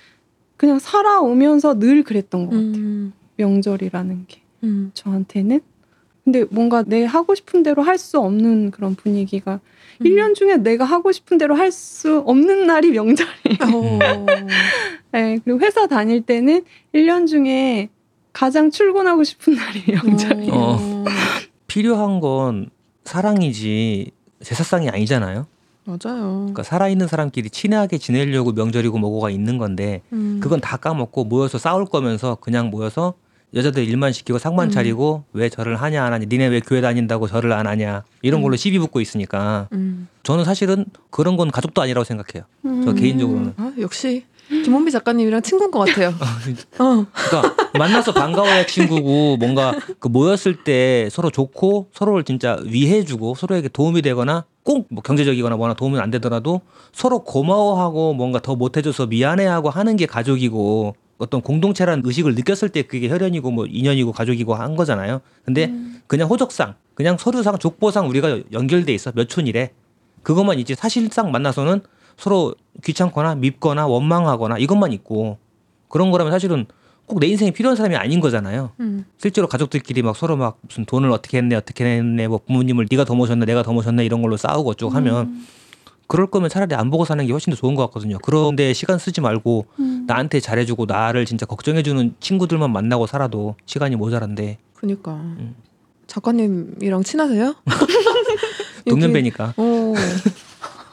그냥 살아오면서 늘 그랬던 것 같아요. 음. 명절이라는 게 음. 저한테는. 근데 뭔가 내 하고 싶은 대로 할 수 없는 그런 분위기가 음. 1년 중에 내가 하고 싶은 대로 할 수 없는 날이 명절이에요. 어. 네, 그리고 회사 다닐 때는 1년 중에 가장 출근하고 싶은 날이 명절이에요. 어. 필요한 건 사랑이지 제사상이 아니잖아요. 맞아요. 그러니까 살아있는 사람끼리 친하게 지내려고 명절이고 뭐고가 있는 건데 음. 그건 다 까먹고 모여서 싸울 거면서 그냥 모여서 여자들 일만 시키고 상만 음. 차리고 왜 절을 하냐 안 하냐 니네 왜 교회 다닌다고 절을 안 하냐 이런 걸로 음. 시비 붙고 있으니까 음. 저는 사실은 그런 건 가족도 아니라고 생각해요. 저 음. 개인적으로는. 아, 역시 김원비 작가님이랑 친구인 것 같아요. 어. 그러니까 만나서 반가워야 친구고 뭔가 그 모였을 때 서로 좋고 서로를 진짜 위해주고 서로에게 도움이 되거나 꼭 뭐 경제적이거나 뭐나 도움이 안 되더라도 서로 고마워하고 뭔가 더 못해줘서 미안해하고 하는 게 가족이고 어떤 공동체라는 의식을 느꼈을 때 그게 혈연이고 뭐 인연이고 가족이고 한 거잖아요. 근데 그냥 호적상 그냥 서류상 족보상 우리가 연결돼 있어 몇 촌이래 그것만 있지 사실상 만나서는 서로 귀찮거나 밉거나 원망하거나 이것만 있고 그런 거라면 사실은 꼭 내 인생에 필요한 사람이 아닌 거잖아요. 음. 실제로 가족들끼리 막 서로 막 무슨 돈을 어떻게 했네 어떻게 했네 뭐 부모님을 네가 더 모셨네 내가 더 모셨네 이런 걸로 싸우고 어쩌고 하면 그럴 거면 차라리 안 보고 사는 게 훨씬 더 좋은 것 같거든요. 그런데 시간 쓰지 말고 음. 나한테 잘해주고 나를 진짜 걱정해주는 친구들만 만나고 살아도 시간이 모자란데 그니까 음. 작가님이랑 친하세요? 동년배니까 어.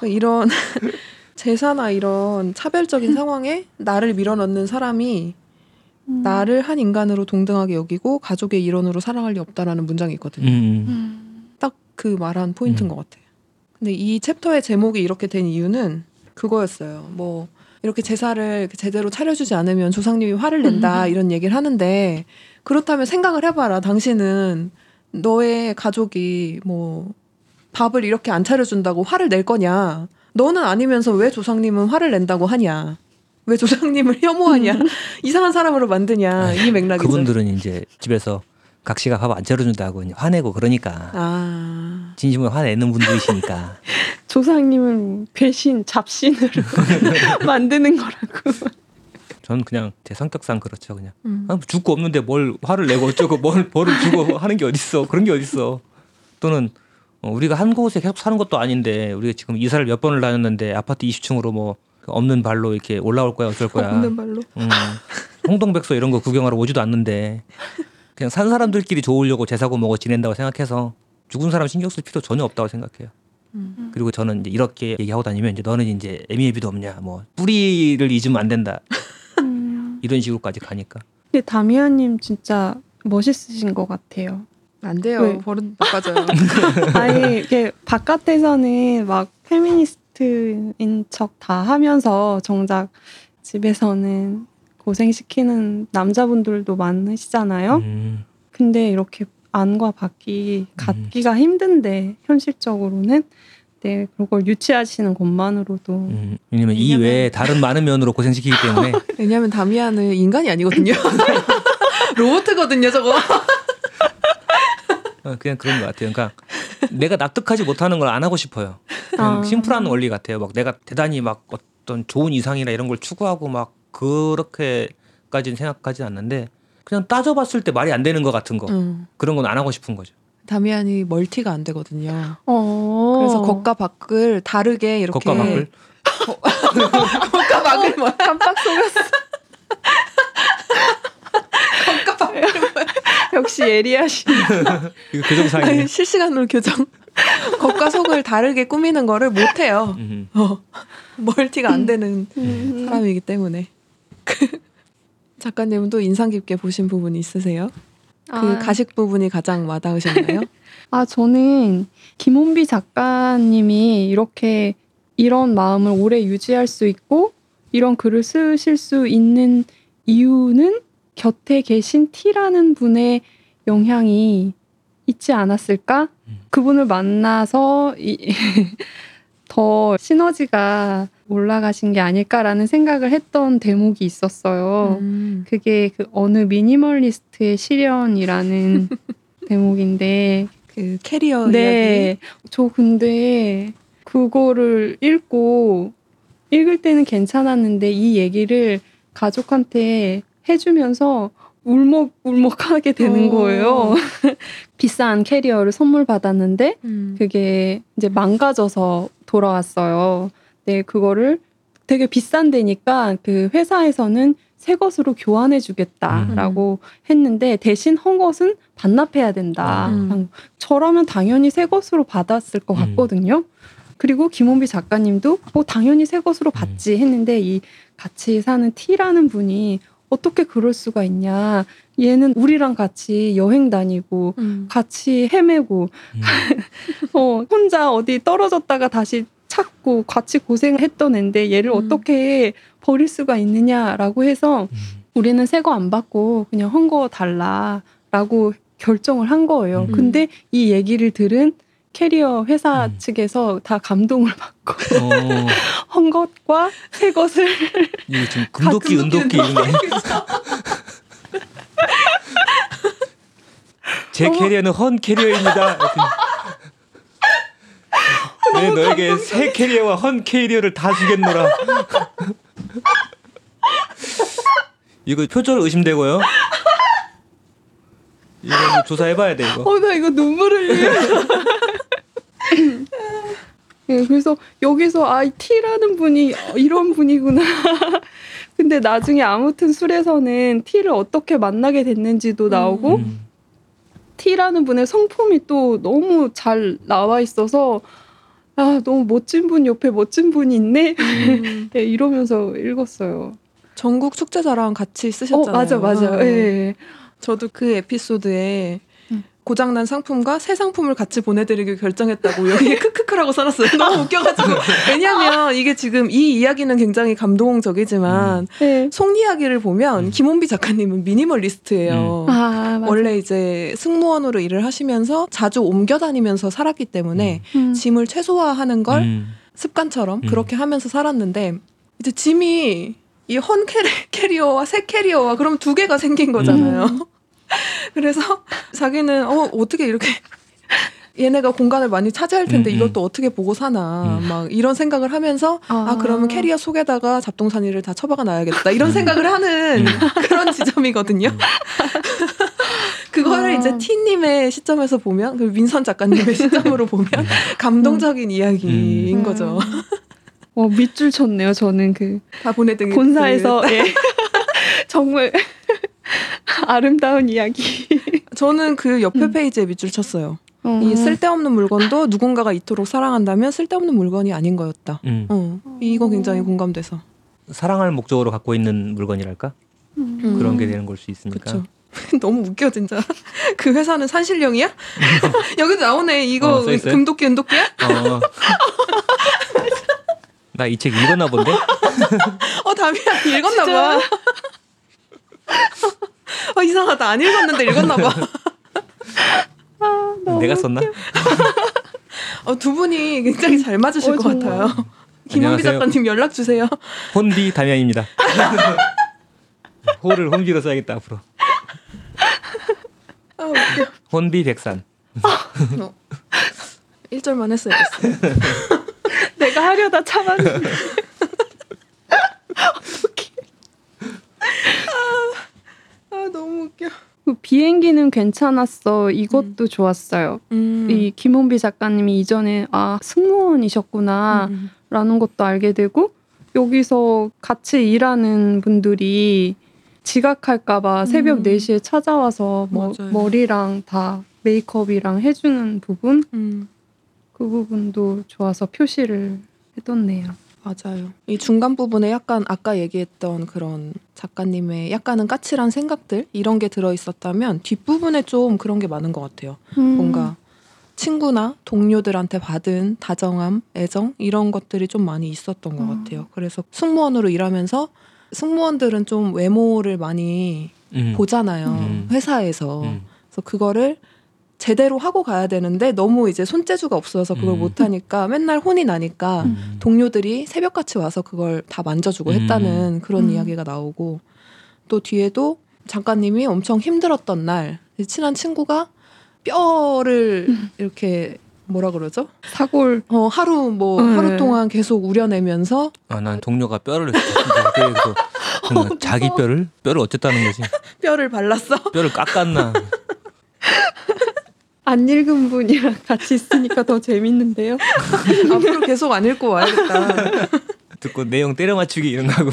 이런 제사나 이런 차별적인 상황에 나를 밀어넣는 사람이 음. 나를 한 인간으로 동등하게 여기고 가족의 일원으로 사랑할 리 없다라는 문장이 있거든요. 음. 음. 딱그 말한 포인트인 음. 것 같아요. 근데 이 챕터의 제목이 이렇게 된 이유는 그거였어요. 뭐 이렇게 제사를 제대로 차려주지 않으면 조상님이 화를 낸다 이런 얘기를 하는데 그렇다면 생각을 해봐라. 당신은 너의 가족이 뭐 밥을 이렇게 안 차려준다고 화를 낼 거냐? 너는 아니면서 왜 조상님은 화를 낸다고 하냐? 왜 조상님을 혐오하냐? 이상한 사람으로 만드냐? 이 맥락이죠. 그분들은 이제 집에서 각시가 밥 안 차려준다고 화내고 그러니까. 아, 진심으로 화내는 분들이시니까. 조상님은 배신 잡신으로 만드는 거라고. 저는 그냥 제 성격상 그렇죠 그냥. 음. 아, 죽고 없는데 뭘 화를 내고 어쩌고 뭘 벌을 주고 하는 게 어딨어. 그런 게 어딨어. 또는 어, 우리가 한 곳에 계속 사는 것도 아닌데 우리가 지금 이사를 몇 번을 다녔는데 아파트 20층으로 뭐 없는 발로 이렇게 올라올 거야 어쩔 거야. 없는 발로. 음, 홍동백서 이런 거 구경하러 오지도 않는데 그냥 산 사람들끼리 좋으려고 제사고 뭐고 지낸다고 생각해서 죽은 사람 신경 쓸 필요 전혀 없다고 생각해요. 음. 그리고 저는 이제 이렇게 얘기하고 다니면 이제 너는 이제 애미애비도 없냐 뭐 뿌리를 잊으면 안 된다 음. 이런 식으로까지 가니까 근데 다미아님 진짜 멋있으신 것 같아요. 안 돼요. 왜? 버릇 나빠져요. 아니 이게 바깥에서는 막 페미니스트인 척 다 하면서 정작 집에서는 고생시키는 남자분들도 많으시잖아요. 음, 근데 이렇게 안과 밖이 갖기가 힘든데 현실적으로는 네 그걸 유치하시는 것만으로도 음, 왜냐면 이 왜냐면- 외에 다른 많은 면으로 고생시키기 때문에 왜냐하면 다미아는 인간이 아니거든요. 로봇이거든요, 저거. 어, 그냥 그런 것 같아요. 그러니까 내가 납득하지 못하는 걸 안 하고 싶어요. 그냥 아. 심플한 원리 같아요. 막 내가 대단히 막 어떤 좋은 이상이나 이런 걸 추구하고 막 그렇게까지는 생각하지 않는데 그냥 따져봤을 때 말이 안 되는 것 같은 거 음. 그런 건 안 하고 싶은 거죠. 다미안이 멀티가 안 되거든요. 어. 그래서 겉과 밖을 다르게 이렇게 겉과 밖을 겉과 밖을 뭐야? 깜빡 속였어. 겉과 밖을 뭐야? 역시 예리하신. 이거 교정상이네. 아니, 실시간으로 교정. 겉과 속을 다르게 꾸미는 거를 못 해요. 음. 어. 멀티가 안 되는 음. 사람이기 때문에. 작가님은 또 인상 깊게 보신 부분이 있으세요? 그 아. 가식 부분이 가장 와닿으셨나요? 아, 저는 김원비 작가님이 이렇게 이런 마음을 오래 유지할 수 있고 이런 글을 쓰실 수 있는 이유는 곁에 계신 T라는 분의 영향이 있지 않았을까? 음. 그분을 만나서 이, 더 시너지가 올라가신 게 아닐까라는 생각을 했던 대목이 있었어요. 음. 그게 그 어느 미니멀리스트의 시련이라는 대목인데 그 캐리어 이야기. 네. 저 근데 그거를 읽고 읽을 때는 괜찮았는데 이 얘기를 가족한테 해주면서 울먹 울먹하게 되는 어. 거예요. 비싼 캐리어를 선물 받았는데 음. 그게 이제 망가져서 돌아왔어요. 네, 그거를 되게 비싼 데니까 그 회사에서는 새 것으로 교환해 주겠다라고 했는데 대신 헌 것은 반납해야 된다. 음. 저라면 당연히 새 것으로 받았을 것 음. 같거든요. 그리고 김원비 작가님도 뭐 당연히 새 것으로 받지 했는데 이 같이 사는 T라는 분이 어떻게 그럴 수가 있냐. 얘는 우리랑 같이 여행 다니고 음. 같이 헤매고 음. 어, 혼자 어디 떨어졌다가 다시 찾고 같이 고생했던 앤데 얘를 음. 어떻게 버릴 수가 있느냐라고 해서 음. 우리는 새 거 안 받고 그냥 헝거 달라라고 결정을 한 거예요. 음. 근데 이 얘기를 들은 캐리어 회사 음. 측에서 다 감동을 받고 어, 헌 것과 새 것을 이거 지금 금도끼, 은도끼 이런 거. 제 캐리어는 헌 캐리어입니다. 네, 너에게 새 캐리어와 헌 캐리어를 다 주겠노라. 이거 표절 의심되고요. 이거 뭐 조사해봐야 돼 이거. 어 나 이거 눈물 흘려. 예, 그래서 여기서 아 T라는 분이 이런 분이구나. 근데 나중에 아무튼 술에서는 T를 어떻게 만나게 됐는지도 나오고 음. T라는 분의 성품이 또 너무 잘 나와 있어서 아 너무 멋진 분 옆에 멋진 분이 있네 음. 예, 이러면서 읽었어요. 전국 축제자랑 같이 어 쓰셨잖아요. 맞아 맞아. 예. 저도 그 에피소드에 음. 고장난 상품과 새 상품을 같이 보내드리기로 결정했다고 여기에 크크크라고 써놨어요. 너무 웃겨가지고. 왜냐면 이게 지금 이 이야기는 굉장히 감동적이지만 예. 속 이야기를 보면 음. 김원비 작가님은 미니멀리스트예요. 아 맞아. 원래 이제 승무원으로 일을 하시면서 자주 옮겨 다니면서 살았기 때문에 음. 짐을 최소화하는 걸 음. 습관처럼 음. 그렇게 하면서 살았는데 이제 짐이 이 헌 캐리어와 새 캐리어와 그럼 두 개가 생긴 거잖아요. 음. 그래서 자기는 어 어떻게 이렇게 얘네가 공간을 많이 차지할 텐데 음, 음. 이것도 어떻게 보고 사나 음. 막 이런 생각을 하면서 아, 아. 그러면 캐리어 속에다가 잡동사니를 다 처박아 놔야겠다 이런 생각을 하는 그런 지점이거든요. 음. 그거를 아. 이제 티님의 시점에서 보면 그 민선 작가님의 시점으로 보면 감동적인 이야기인 음. 거죠. 어 밑줄 쳤네요. 저는 그 다 보내드린 본사에서 그- 예. 정말 아름다운 이야기. 저는 그 옆에 음. 페이지에 밑줄 쳤어요. 어. 이 쓸데없는 물건도 누군가가 이토록 사랑한다면 쓸데없는 물건이 아닌 거였다. 음. 어, 이거 굉장히 공감돼서. 사랑할 목적으로 갖고 있는 물건이랄까 음. 그런 게 되는 걸 수 있으니까. 그렇죠. 너무 웃겨 진짜. 그 회사는 산신령이야? 여기도 나오네. 이거 어? 금도끼 은도끼야? 어. 나이 책 읽었나 본데? 어 담이야 읽었나 봐. 어 이상하다 안 읽었는데 읽었나 봐. 내가 썼나? 어, 두 분이 굉장히 잘 맞으실 어, 것 정말. 같아요. 김원비 안녕하세요. 작가님 연락 주세요. 혼비 담양입니다. 호를 혼비로 써야겠다 앞으로. 아 웃겨. 혼비 백산. 1절만 했어야겠어. 내가 하려다 참았는데. 아 너무 웃겨. 그 비행기는 괜찮았어. 이것도 좋았어요. 음. 이 김홍비 작가님이 이전에 아 승무원이셨구나라는 음. 것도 알게 되고 여기서 같이 일하는 분들이 지각할까봐 새벽 음. 4시에 찾아와서 뭐. 머리랑 다 메이크업이랑 해주는 부분 음. 그 부분도 좋아서 표시를 해뒀네요. 맞아요. 이 중간 부분에 약간 아까 얘기했던 그런 작가님의 약간은 까칠한 생각들 이런 게 들어 있었다면 뒷 부분에 좀 그런 게 많은 것 같아요. 음. 뭔가 친구나 동료들한테 받은 다정함, 애정 이런 것들이 좀 많이 있었던 것 음. 같아요. 그래서 승무원으로 일하면서 승무원들은 좀 외모를 많이 음. 보잖아요. 음. 회사에서. 음. 그래서 그거를 제대로 하고 가야 되는데 너무 이제 손재주가 없어서 그걸 음. 못 하니까 맨날 혼이 나니까 음. 동료들이 새벽같이 와서 그걸 다 만져주고 음. 했다는 그런 음. 이야기가 나오고 또 뒤에도 작가님이 엄청 힘들었던 날 친한 친구가 뼈를 음. 이렇게 뭐라 그러죠? 사골 어 하루 뭐 네. 하루 동안 계속 우려내면서 아, 난 동료가 뼈를 그래서 정말 자기 뼈를 뼈를 어쨌다는 거지? 뼈를 발랐어. 뼈를 깎았나? 안 읽은 분이랑 같이 있으니까 더 재밌는데요. 앞으로 계속 안 읽고 와야겠다. 듣고 내용 때려 맞추기 이런 거 하고.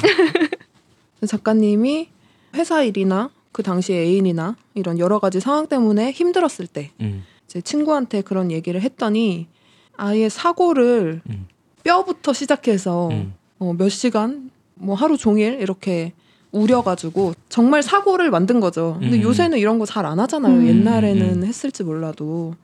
작가님이 회사 일이나 그 당시 애인이나 이런 여러 가지 상황 때문에 힘들었을 때 음. 제 친구한테 그런 얘기를 했더니 아예 사고를 음. 뼈부터 시작해서 음. 어, 몇 시간 뭐 하루 종일 이렇게 우려가지고 정말 사고를 만든 거죠. 근데 음. 요새는 이런 거 잘 안 하잖아요. 음. 옛날에는 음. 했을지 몰라도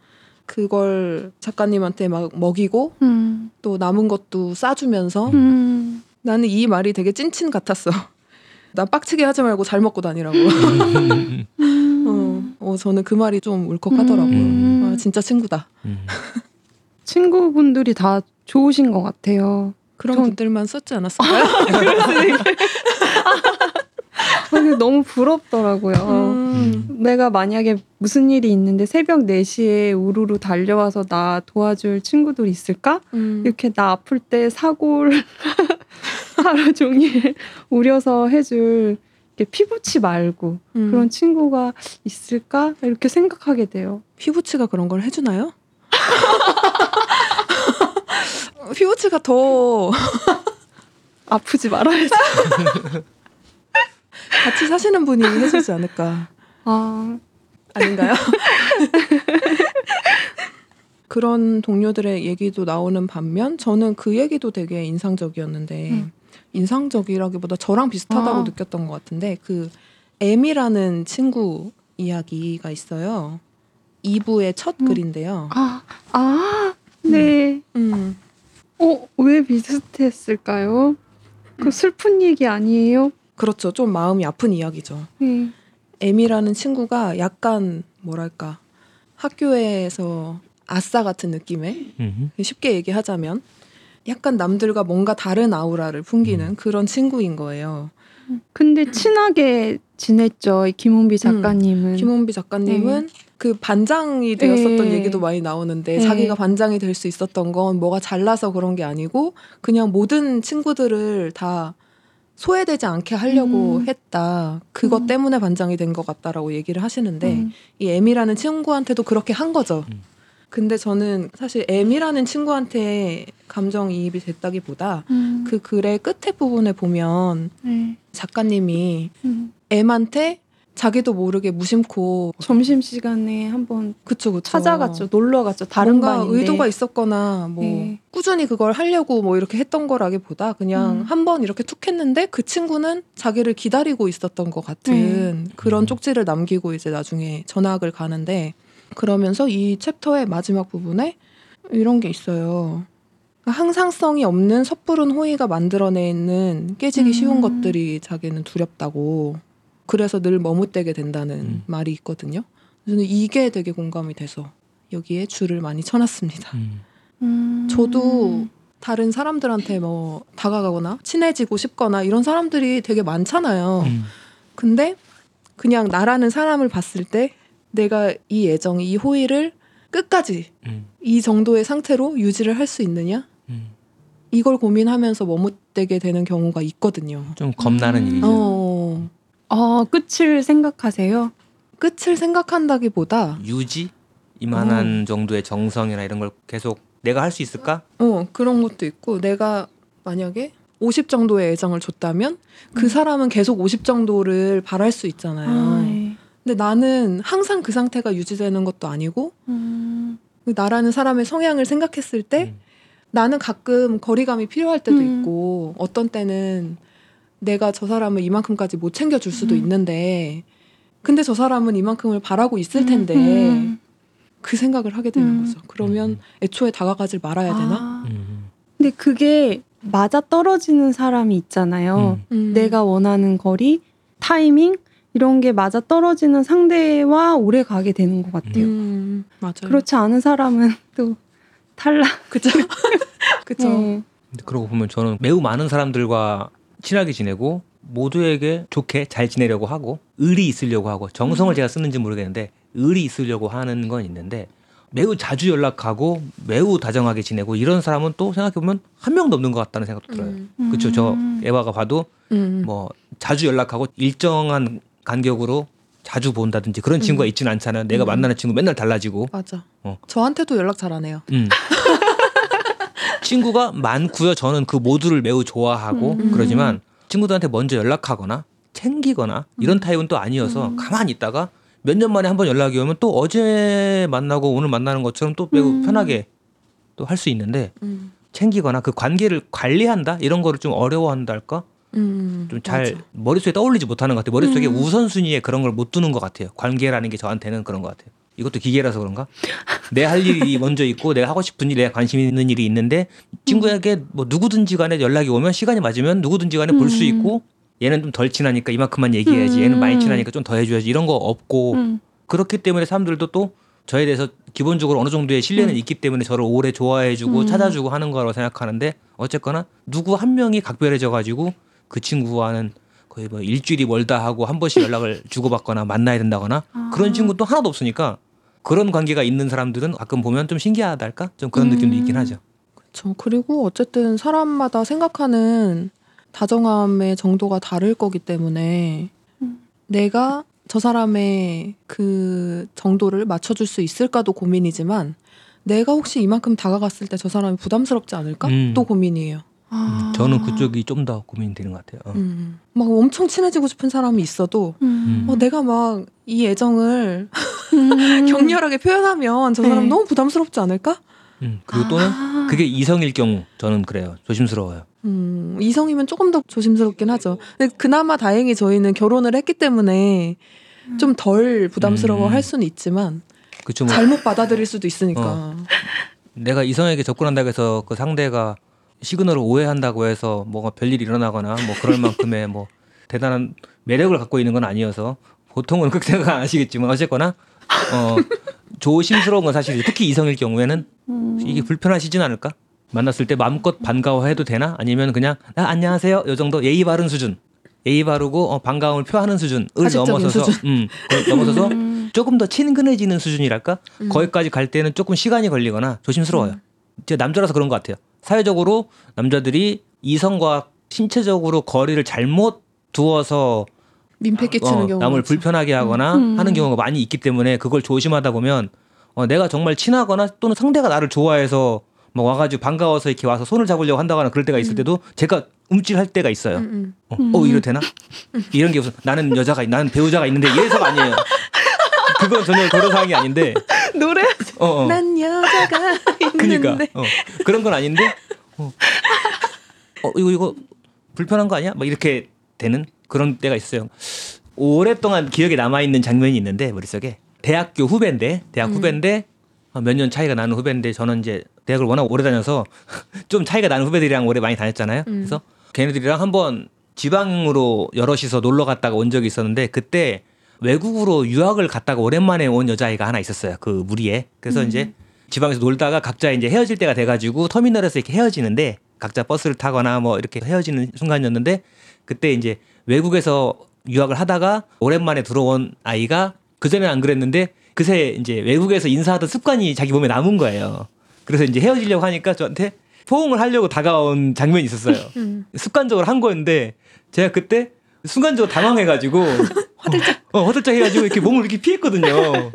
그걸 작가님한테 막 먹이고 음. 또 남은 것도 싸주면서 음. 나는 이 말이 되게 찐친 같았어. 나 빡치게 하지 말고 잘 먹고 다니라고. 음. 어, 어, 저는 그 말이 좀 울컥하더라고요. 음. 아, 진짜 친구다. 음. 친구분들이 다 좋으신 것 같아요. 그런 전- 분들만 썼지 않았을까요? 근데 너무 부럽더라고요. 음. 내가 만약에 무슨 일이 있는데 새벽 4시에 우르르 달려와서 나 도와줄 친구들이 있을까? 음. 이렇게 나 아플 때 사고를 하루 종일 우려서 해줄 이렇게 피부치 말고 음. 그런 친구가 있을까? 이렇게 생각하게 돼요. 피부치가 그런 걸 해주나요? 피부치가 더 아프지 말아야지. 같이 사시는 분이 해주지 않을까. 아, 아닌가요? 그런 동료들의 얘기도 나오는 반면 저는 그 얘기도 되게 인상적이었는데 음. 인상적이라기보다 저랑 비슷하다고 아. 느꼈던 것 같은데 그 M이라는 친구 이야기가 있어요. 2부의 첫 음. 글인데요. 아, 아, 네. 음. 어, 왜 비슷했을까요? 그 슬픈 얘기 아니에요? 그렇죠. 좀 마음이 아픈 이야기죠. 네. M이라는 친구가 약간 뭐랄까 학교에서 아싸 같은 느낌의 음. 쉽게 얘기하자면 약간 남들과 뭔가 다른 아우라를 풍기는 음. 그런 친구인 거예요. 근데 친하게 지냈죠, 이 김은비 작가님은. 김원비 작가님은 그 반장이 되었었던 네. 얘기도 많이 나오는데 네. 자기가 반장이 될 수 있었던 건 뭐가 잘나서 그런 게 아니고 그냥 모든 친구들을 다 소외되지 않게 하려고 음. 했다. 그것 음. 때문에 반장이 된 것 같다라고 얘기를 하시는데 음. 이 M이라는 친구한테도 그렇게 한 거죠. 음. 근데 저는 사실 M이라는 친구한테 감정이입이 됐다기보다 음. 그 글의 끝에 부분에 보면 네. 작가님이 음. M한테 자기도 모르게 무심코 점심 시간에 한번 그쵸 그쵸 찾아갔죠, 놀러 갔죠. 다른 뭔가 반인데. 의도가 있었거나 뭐 네. 꾸준히 그걸 하려고 뭐 이렇게 했던 거라기보다 그냥 음. 한번 이렇게 툭 했는데 그 친구는 자기를 기다리고 있었던 것 같은 그런 음. 쪽지를 남기고 이제 나중에 전학을 가는데 그러면서 이 챕터의 마지막 부분에 이런 게 있어요. 항상성이 없는 섣부른 호의가 만들어내는 깨지기 쉬운 음. 것들이 자기는 두렵다고 그래서 늘 머뭇대게 된다는 음. 말이 있거든요. 저는 이게 되게 공감이 돼서 여기에 줄을 많이 쳐놨습니다. 음. 음. 저도 다른 사람들한테 뭐 다가가거나 친해지고 싶거나 이런 사람들이 되게 많잖아요. 음. 근데 그냥 나라는 사람을 봤을 때 내가 이 애정, 이 호의를 끝까지 음. 이 정도의 상태로 유지를 할 수 있느냐? 음. 이걸 고민하면서 머뭇대게 되는 경우가 있거든요. 좀 겁나는 음. 일이죠. 어, 아, 끝을 생각하세요? 끝을 생각한다기보다 유지 이만한 정도의 정성이나 이런 걸 계속 내가 할 수 있을까? 어, 그런 것도 있고 내가 만약에 50 정도의 애정을 줬다면 그 음. 사람은 계속 50 정도를 바랄 수 있잖아요. 아, 예. 근데 나는 항상 그 상태가 유지되는 것도 아니고 음. 나라는 사람의 성향을 생각했을 때 음. 나는 가끔 거리감이 필요할 때도 음. 있고 어떤 때는 내가 저 사람을 이만큼까지 못 챙겨줄 수도 음. 있는데 근데 저 사람은 이만큼을 바라고 있을 텐데 음. 그 생각을 하게 되는 음. 거죠. 그러면 애초에 다가가질 말아야 되나? 아. 음. 근데 그게 맞아 떨어지는 사람이 있잖아요. 음. 음. 내가 원하는 거리, 타이밍 이런 게 맞아 떨어지는 상대와 오래 가게 되는 것 같아요. 음, 맞아요. 그렇지 않은 사람은 또 탈락. 그죠. 그죠. 네. 그러고 보면 저는 매우 많은 사람들과 친하게 지내고 모두에게 좋게 잘 지내려고 하고 의리 있으려고 하고 정성을 음. 제가 쓰는지 모르겠는데 의리 있으려고 하는 건 있는데 매우 자주 연락하고 매우 다정하게 지내고 이런 사람은 또 생각해 보면 한 명도 없는 것 같다는 생각도 들어요. 음. 그렇죠. 저 음. 에바가 봐도 음. 뭐 자주 연락하고 일정한 간격으로 자주 본다든지 그런 친구가 음. 있지는 않잖아요. 내가 음. 만나는 친구 맨날 달라지고. 맞아. 어. 저한테도 연락 잘 안 해요. 음. 친구가 많고요. 저는 그 모두를 매우 좋아하고 음. 그러지만 친구들한테 먼저 연락하거나 챙기거나 이런 음. 타입은 또 아니어서 음. 가만히 있다가 몇 년 만에 한 번 연락이 오면 또 어제 만나고 오늘 만나는 것처럼 또 매우 음. 편하게 또 할 수 있는데 음. 챙기거나 그 관계를 관리한다 이런 거를 좀 어려워한다 할까 음, 좀잘 맞아. 머릿속에 떠올리지 못하는 것 같아요. 머릿속에 음. 우선순위에 그런 걸 못 두는 것 같아요. 관계라는 게 저한테는 그런 것 같아요. 이것도 기계라서 그런가? 내 할 일이 먼저 있고 내가 하고 싶은 일, 내가 관심 있는 일이 있는데 친구에게 뭐 누구든지 간에 연락이 오면 시간이 맞으면 누구든지 간에 볼수 음. 있고 얘는 좀 덜 친하니까 이만큼만 얘기해야지. 얘는 많이 음. 친하니까 좀 더 해줘야지. 이런 거 없고 음. 그렇기 때문에 사람들도 또 저에 대해서 기본적으로 어느 정도의 신뢰는 음. 있기 때문에 저를 오래 좋아해주고 음. 찾아주고 하는 거라고 생각하는데 어쨌거나 누구 한 명이 각별해져 가지고 그 친구와는 거의 뭐 일주일이 멀다 하고 한 번씩 연락을 주고받거나 만나야 된다거나 아. 그런 친구 또 하나도 없으니까 그런 관계가 있는 사람들은 가끔 보면 좀 신기하달까 좀 그런 느낌도 있긴 음. 하죠. 그렇죠. 그리고 어쨌든 사람마다 생각하는 다정함의 정도가 다를 거기 때문에 음. 내가 저 사람의 그 정도를 맞춰줄 수 있을까도 고민이지만 내가 혹시 이만큼 다가갔을 때 저 사람이 부담스럽지 않을까? 음. 또 고민이에요. 아. 저는 그쪽이 좀 더 고민이 되는 것 같아요. 어. 음. 막 엄청 친해지고 싶은 사람이 있어도 음. 어, 내가 막 이 애정을 음. 격렬하게 표현하면 저 사람 네. 너무 부담스럽지 않을까? 음, 그리고 또는 아. 그게 이성일 경우 저는 그래요. 조심스러워요. 음, 이성이면 조금 더 조심스럽긴 하죠. 근데 그나마 다행히 저희는 결혼을 했기 때문에 좀 덜 부담스러워 음. 할 수는 있지만 그쵸 뭐 잘못 받아들일 수도 있으니까. 어. 내가 이성에게 접근한다고 해서 그 상대가 시그널을 오해한다고 해서 뭐가 별일이 일어나거나 뭐 그럴 만큼의 뭐 대단한 매력을 갖고 있는 건 아니어서 보통은 그렇게 생각 안 하시겠지만 어쨌거나 어 조심스러운 건 사실이죠. 특히 이성일 경우에는 음. 이게 불편하시진 않을까? 만났을 때 마음껏 반가워해도 되나? 아니면 그냥 아, 안녕하세요. 요 정도 예의 바른 수준. 예의 바르고 어, 반가움을 표하는 수준을 넘어서서 수준. 음, 넘어서서 음. 조금 더 친근해지는 수준이랄까? 음. 거기까지 갈 때는 조금 시간이 걸리거나 조심스러워요. 제가 남자라서 그런 것 같아요. 사회적으로 남자들이 이성과 신체적으로 거리를 잘못 두어서 민폐 끼치는 어, 경우가 남을. 불편하게 하거나 음. 하는 경우가 많이 있기 때문에 그걸 조심하다 보면 어, 내가 정말 친하거나 또는 상대가 나를 좋아해서 뭐 와가지고 반가워서 이렇게 와서 손을 잡으려고 한다거나 그럴 때가 있을 때도 제가 움찔할 때가 있어요. 음, 음. 어, 음. 어 이래도 되나? 이런 게 무슨 나는 여자가 있- 나는 배우자가 있는데 이래서가 아니에요. 그건 전혀 고려 사항이 아닌데. 노래 어, 어. 난 여자가 그니까 있는데 어, 그런 건 아닌데. 어. 어, 이거 이거 불편한 거 아니야? 막 이렇게 되는 그런 때가 있어요. 오랫동안 기억에 남아 있는 장면이 있는데 머릿속에 대학교 후배인데 대학 음. 후배인데 몇년 차이가 나는 후배인데 저는 이제 대학을 워낙 오래 다녀서 좀 차이가 나는 후배들이랑 오래 많이 다녔잖아요. 음. 그래서 걔네들이랑 한번 지방으로 여럿이서 놀러 갔다가 온 적이 있었는데 그때 외국으로 유학을 갔다가 오랜만에 온 여자아이가 하나 있었어요. 그 무리에. 그래서 음. 이제 지방에서 놀다가 각자 이제 헤어질 때가 돼가지고 터미널에서 이렇게 헤어지는데 각자 버스를 타거나 뭐 이렇게 헤어지는 순간이었는데 그때 이제 외국에서 유학을 하다가 오랜만에 들어온 아이가 그전에는 안 그랬는데 그새 이제 외국에서 인사하던 습관이 자기 몸에 남은 거예요. 그래서 이제 헤어지려고 하니까 저한테 포옹을 하려고 다가온 장면이 있었어요. 음. 습관적으로 한 거였는데 제가 그때 순간적으로 당황해가지고 화들짝 어, 화들짝 해가지고 이렇게 몸을 이렇게 피했거든요.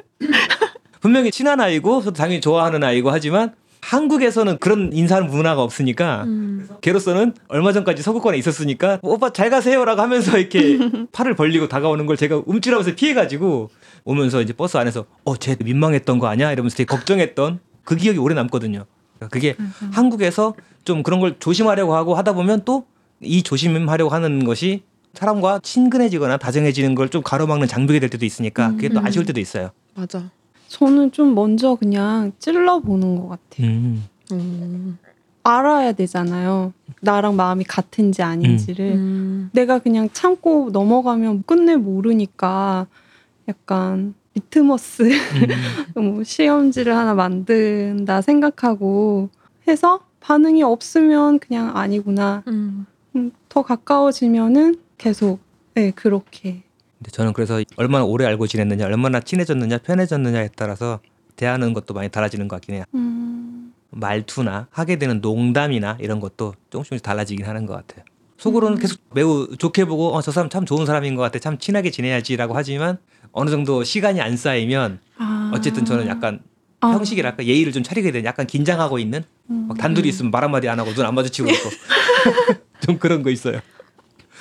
분명히 친한 아이고 저도 당연히 좋아하는 아이고 하지만 한국에서는 그런 인사하는 문화가 없으니까 음. 걔로서는 얼마 전까지 서구권에 있었으니까 오빠 잘 가세요라고 하면서 이렇게 팔을 벌리고 다가오는 걸 제가 움찔하면서 피해가지고 오면서 이제 버스 안에서 어쟤 민망했던 거 아니야 이러면서 되게 걱정했던 그 기억이 오래 남거든요. 그게 한국에서 좀 그런 걸 조심하려고 하고 하다 보면 또 이 조심하려고 하는 것이 사람과 친근해지거나 다정해지는 걸 좀 가로막는 장벽이 될 때도 있으니까 그게 또 음. 아쉬울 때도 있어요. 맞아. 저는 좀 먼저 그냥 찔러 보는 것 같아요. 음. 음. 알아야 되잖아요. 나랑 마음이 같은지 아닌지를. 음. 내가 그냥 참고 넘어가면 끝내 모르니까 약간 리트머스 음. 뭐 시험지를 하나 만든다 생각하고 해서 반응이 없으면 그냥 아니구나. 음. 음, 더 가까워지면은 계속 네 그렇게 근데 저는 그래서 얼마나 오래 알고 지냈느냐, 얼마나 친해졌느냐, 편해졌느냐에 따라서 대하는 것도 많이 달라지는 것 같긴 해요. 음, 말투나 하게 되는 농담이나 이런 것도 조금씩 조금씩 달라지긴 하는 것 같아요. 속으로는 계속 매우 좋게 보고 어, 저 사람 참 좋은 사람인 것 같아, 참 친하게 지내야지라고 하지만 어느 정도 시간이 안 쌓이면 아. 어쨌든 저는 약간 아. 형식이랄까 예의를 좀 차리게 되는 약간 긴장하고 있는 음. 막 단둘이 있으면 말 한마디 안 하고 눈 안 마주치고 있고 좀 그런 거 있어요.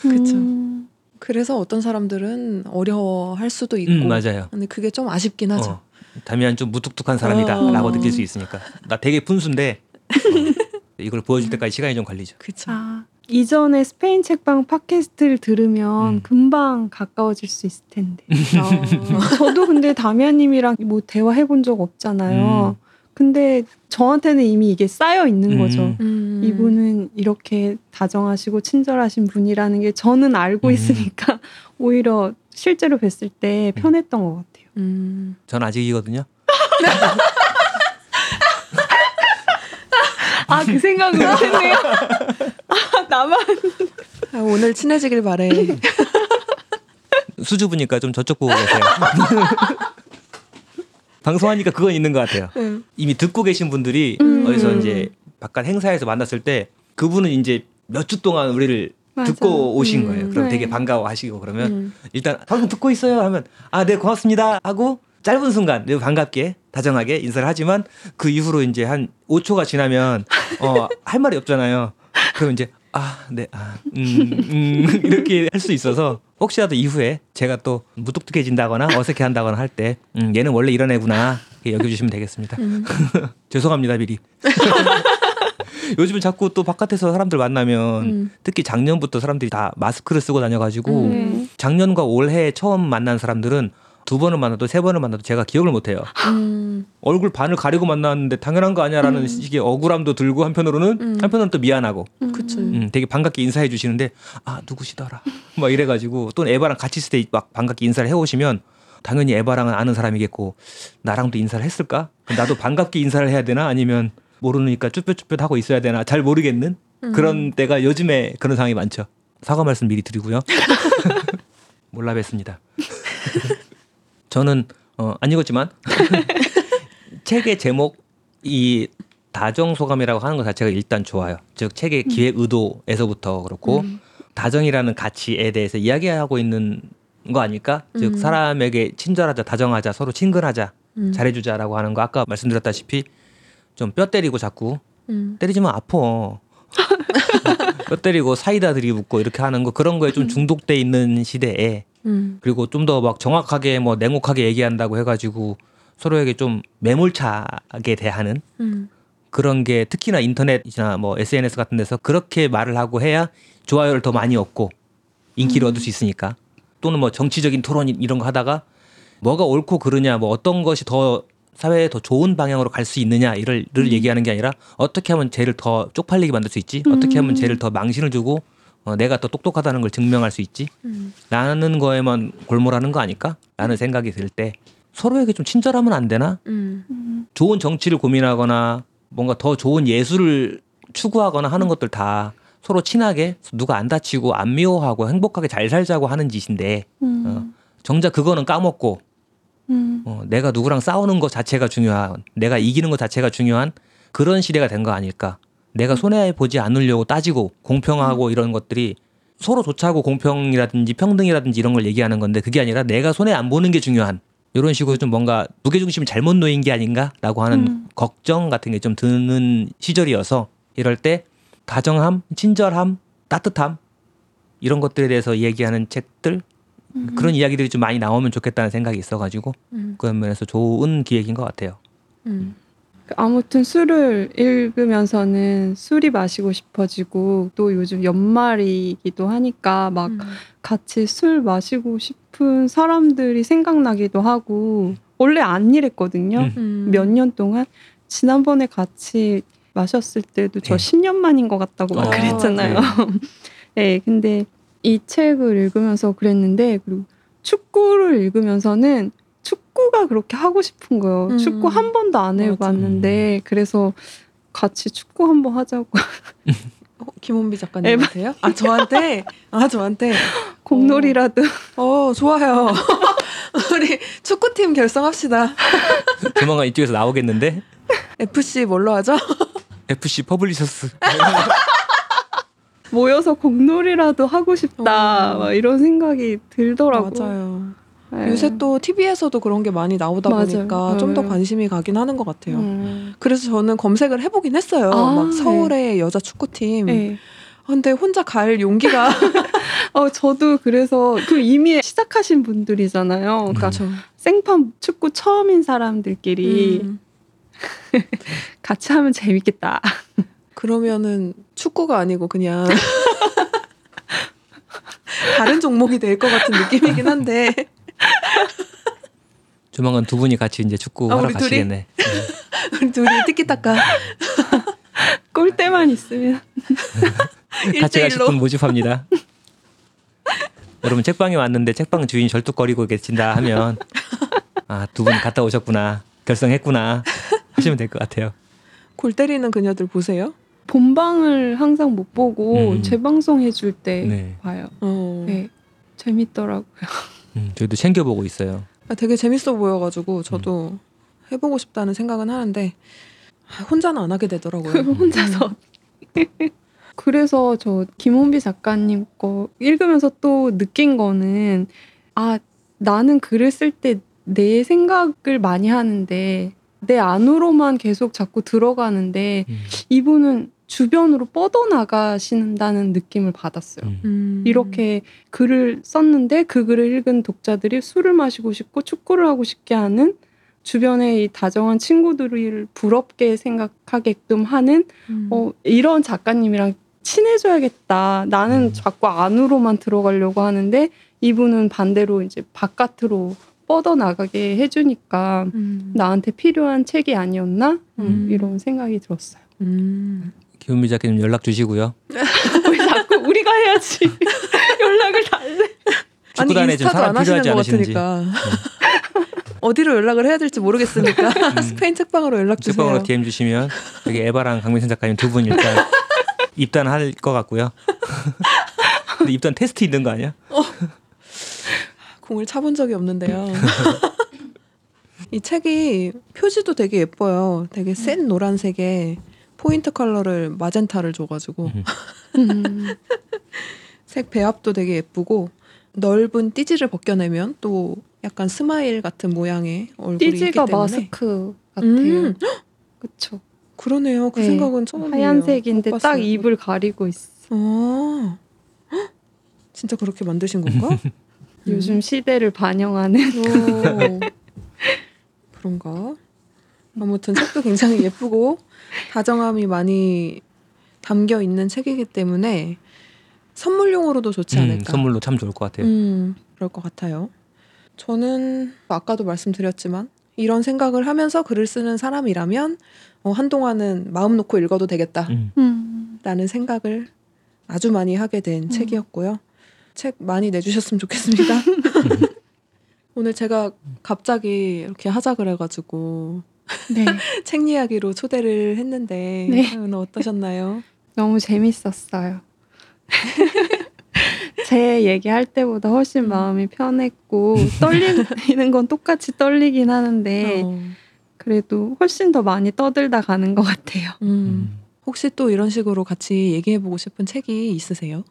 그쵸. 음, 그래서 어떤 사람들은 어려워할 수도 있고. 음, 맞아요. 근데 그게 좀 아쉽긴 하죠. 어, 다미안 좀 무뚝뚝한 사람이다라고 어. 느낄 수 있으니까 나 되게 푼수인데 어, 이걸 보여줄 때까지 시간이 좀 걸리죠. 그쵸. 아 이전에 스페인 책방 팟캐스트를 들으면 음. 금방 가까워질 수 있을 텐데. 어. 저도 근데 다미아님이랑 뭐 대화해 본 적 없잖아요. 음. 근데 저한테는 이미 이게 쌓여 있는 음. 거죠. 음. 이분은 이렇게 다정하시고 친절하신 분이라는 게 저는 알고 음. 있으니까 오히려 실제로 뵀을 때 편했던 것 같아요. 음. 전 아직이거든요. 아 그 생각을 못했네요. 아 나만 아, 오늘 친해지길 바래. 수줍으니까 좀 저쪽 보고 계세요. 방송하니까 그건 있는 것 같아요. 응. 이미 듣고 계신 분들이 음. 어디서 이제 바깥 행사에서 만났을 때 그분은 이제 몇 주 동안 우리를 맞아. 듣고 오신 음. 거예요. 그럼 네. 되게 반가워하시고 그러면 음. 일단 방송 듣고 있어요 하면 아 네 고맙습니다 하고 짧은 순간 매우 반갑게 다정하게 인사를 하지만 그 이후로 이제 한 5초가 지나면 어 할 말이 없잖아요. 그럼 이제 아 네 아 음 음, 이렇게 할 수 있어서 혹시라도 이후에 제가 또 무뚝뚝해진다거나 어색해한다거나 할 때 음, 얘는 원래 이런 애구나 이렇게 여겨주시면 되겠습니다. 음. 죄송합니다 미리. 요즘은 자꾸 또 바깥에서 사람들 만나면 음. 특히 작년부터 사람들이 다 마스크를 쓰고 다녀가지고 음. 네. 작년과 올해 처음 만난 사람들은 두 번을 만나도 세 번을 만나도 제가 기억을 못 해요. 음. 얼굴 반을 가리고 만났는데 당연한 거 아니야라는 음. 식의 억울함도 들고 한편으로는 음. 한편으로는 또 미안하고 그치. 음, 되게 반갑게 인사해 주시는데 아 누구시더라 막 이래가지고 또 에바랑 같이 있을 때 막 반갑게 인사를 해오시면 당연히 에바랑은 아는 사람이겠고 나랑도 인사를 했을까? 나도 반갑게 인사를 해야 되나 아니면 모르니까 쭈뼛쭈뼛 하고 있어야 되나 잘 모르겠는 음. 그런 때가 요즘에 그런 상황이 많죠. 사과 말씀 미리 드리고요. 몰라 뵀습니다. 저는 어, 안 읽었지만 책의 제목 이 다정 소감이라고 하는 것 자체가 일단 좋아요. 즉 책의 기획 의도에서부터 그렇고 음. 다정이라는 가치에 대해서 이야기하고 있는 거 아닐까? 즉 음. 사람에게 친절하자, 다정하자, 서로 친근하자, 음. 잘해주자라고 하는 거 아까 말씀드렸다시피 좀 뼈 때리고 자꾸 음. 때리지만 아파. 뼈 때리고 사이다 들이붓고 이렇게 하는 거 그런 거에 좀 중독돼 있는 시대에 음. 그리고 좀 더 막 정확하게 뭐 냉혹하게 얘기한다고 해가지고 서로에게 좀 매몰차게 대하는 음. 그런 게 특히나 인터넷이나 뭐 SNS 같은 데서 그렇게 말을 하고 해야 좋아요를 더 많이 얻고 인기를 얻을 수 있으니까. 또는 뭐 정치적인 토론 이런 거 하다가 뭐가 옳고 그르냐 뭐 어떤 것이 더 사회에 더 좋은 방향으로 갈 수 있느냐 이를 를 얘기하는 게 아니라 어떻게 하면 쟤를 더 쪽팔리게 만들 수 있지? 어떻게 하면 쟤를 더 망신을 주고 어, 내가 더 똑똑하다는 걸 증명할 수 있지 음. 라는 거에만 골몰하는 거 아닐까 라는 생각이 들 때 서로에게 좀 친절하면 안 되나 음. 좋은 정치를 고민하거나 뭔가 더 좋은 예술을 추구하거나 하는 것들 다 서로 친하게 누가 안 다치고 안 미워하고 행복하게 잘 살자고 하는 짓인데 음. 어, 정작 그거는 까먹고 음. 어, 내가 누구랑 싸우는 것 자체가 중요한 내가 이기는 것 자체가 중요한 그런 시대가 된 거 아닐까 내가 손해 보지 않으려고 따지고 공평하고 이런 것들이 서로 좋차고 공평이라든지 평등이라든지 이런 걸 얘기하는 건데 그게 아니라 내가 손해 안 보는 게 중요한 이런 식으로 좀 뭔가 무게중심이 잘못 놓인 게 아닌가라고 하는 음. 걱정 같은 게 좀 드는 시절이어서 이럴 때 다정함, 친절함, 따뜻함 이런 것들에 대해서 얘기하는 책들 그런 이야기들이 좀 많이 나오면 좋겠다는 생각이 있어가지고 음. 그런 면에서 좋은 기획인 것 같아요. 음. 아무튼 술을 읽으면서는 술이 마시고 싶어지고 또 요즘 연말이기도 하니까 막 음. 같이 술 마시고 싶은 사람들이 생각나기도 하고 원래 안 이랬거든요. 음. 음. 몇년 동안 지난번에 같이 마셨을 때도 저 네. 10년 만인 것 같다고 막 어, 그랬잖아요. 네, 근데 이 책을 읽으면서 그랬는데 그리고 축구를 읽으면서는 축구가 그렇게 하고 싶은 거예요. 음. 축구 한 번도 안. 해봤는데 그래서 같이 축구 한 번 하자고 어, 김원비 작가님한테요? 아 저한테? 아 저한테? 공놀이라도 어 좋아요. 우리 축구팀 결성합시다. 조만간 이쪽에서 나오겠는데 FC 뭘로 하죠? FC Publishers 모여서 공놀이라도 하고 싶다 어. 막 이런 생각이 들더라고. 맞아요. 네. 요새 또 TV에서도 그런 게 많이 나오다 맞아요. 보니까 좀더 네. 관심이 가긴 하는 것 같아요. 음. 그래서 저는 검색을 해보긴 했어요. 아, 막 서울의 여자 축구팀. 네. 아, 근데 혼자 갈 용기가 어, 저도 그래서 그 이미 시작하신 분들이잖아요. 그러니까 그렇죠. 생판 축구 처음인 사람들끼리 음. 같이 하면 재밌겠다. 그러면은 축구가 아니고 그냥 다른 종목이 될 것 같은 느낌이긴 한데 조만간 두 분이 같이 이제 축구 아, 하러 우리 둘이? 가시겠네. 우리 둘이 티키타카 꼴대만 있으면 네. 같이 가실 1대1로 분 모집합니다. 여러분 책방에 왔는데 책방 주인 절뚝거리고 계신다 하면 아 두 분 갔다 오셨구나 결성했구나 하시면 될 것 같아요. 골 때리는 그녀들 보세요. 본방을 항상 못 보고 음. 재방송 해줄 때 네. 봐요. 어. 네, 재밌더라고요. 음, 저희도 챙겨보고 있어요. 아, 되게 재밌어 보여가지고 저도 해보고 싶다는 생각은 하는데 아, 혼자는 안 하게 되더라고요. 혼자서. 그래서 저 김원비 작가님 거 읽으면서 또 느낀 거는 아 나는 글을 쓸 때 내 생각을 많이 하는데 내 안으로만 계속 자꾸 들어가는데 음, 이분은 주변으로 뻗어나가신다는 느낌을 받았어요. 음. 음. 이렇게 글을 썼는데 그 글을 읽은 독자들이 술을 마시고 싶고 축구를 하고 싶게 하는 주변의 이 다정한 친구들을 부럽게 생각하게끔 하는 음. 어, 이런 작가님이랑 친해져야겠다. 나는 음. 자꾸 안으로만 들어가려고 하는데 이분은 반대로 이제 바깥으로 뻗어나가게 해주니까 음. 나한테 필요한 책이 아니었나? 음, 음. 이런 생각이 들었어요. 음. 김은미 작가님 연락 주시고요. 왜 자꾸 우리가 해야지 연락을 달래. 축구단에 좀 사람 필요하지. 같으니까 어디로 연락을 해야 될지 모르겠으니까 음. 스페인 책방으로 연락 주세요. 책방으로 DM 주시면 여기 에바랑 강민선 작가님 두 분 일단 입단할 것 같고요. 근데 입단 테스트 있는 거 아니야? 공을 차본 적이 없는데요. 이 책이 표지도 되게 예뻐요. 되게 센 노란색에 포인트 컬러를 마젠타를 줘가지고 음. 음. 색 배합도 되게 예쁘고 넓은 띠지를 벗겨내면 또 약간 스마일 같은 모양의 얼굴이 있기 띠지가 때문에 마스크 같아요. 음, 그쵸. 그러네요. 그 네. 생각은 처음이에요. 하얀색인데 못 딱. 입을 가리고 있어. 어. 헉? 진짜 그렇게 만드신 건가? 요즘 시대를 반영하는. 오. 그런가? 아무튼 책도 굉장히 예쁘고 다정함이 많이 담겨 있는 책이기 때문에 선물용으로도 좋지 음, 않을까. 선물로 참 좋을 것 같아요. 음, 그럴 것 같아요. 저는 아까도 말씀드렸지만 이런 생각을 하면서 글을 쓰는 사람이라면 어, 한동안은 마음 놓고 읽어도 되겠다라는 음. 음. 생각을 아주 많이 하게 된 음. 책이었고요. 책 많이 내주셨으면 좋겠습니다. 오늘 제가 갑자기 이렇게 하자 그래가지고 네. 책 이야기로 초대를 했는데 네. 오늘 어떠셨나요? 너무 재밌었어요. 제 얘기할 때보다 훨씬 마음이 편했고 떨리는 건 똑같이 떨리긴 하는데 어, 그래도 훨씬 더 많이 떠들다 가는 것 같아요. 음. 음. 혹시 또 이런 식으로 같이 얘기해보고 싶은 책이 있으세요?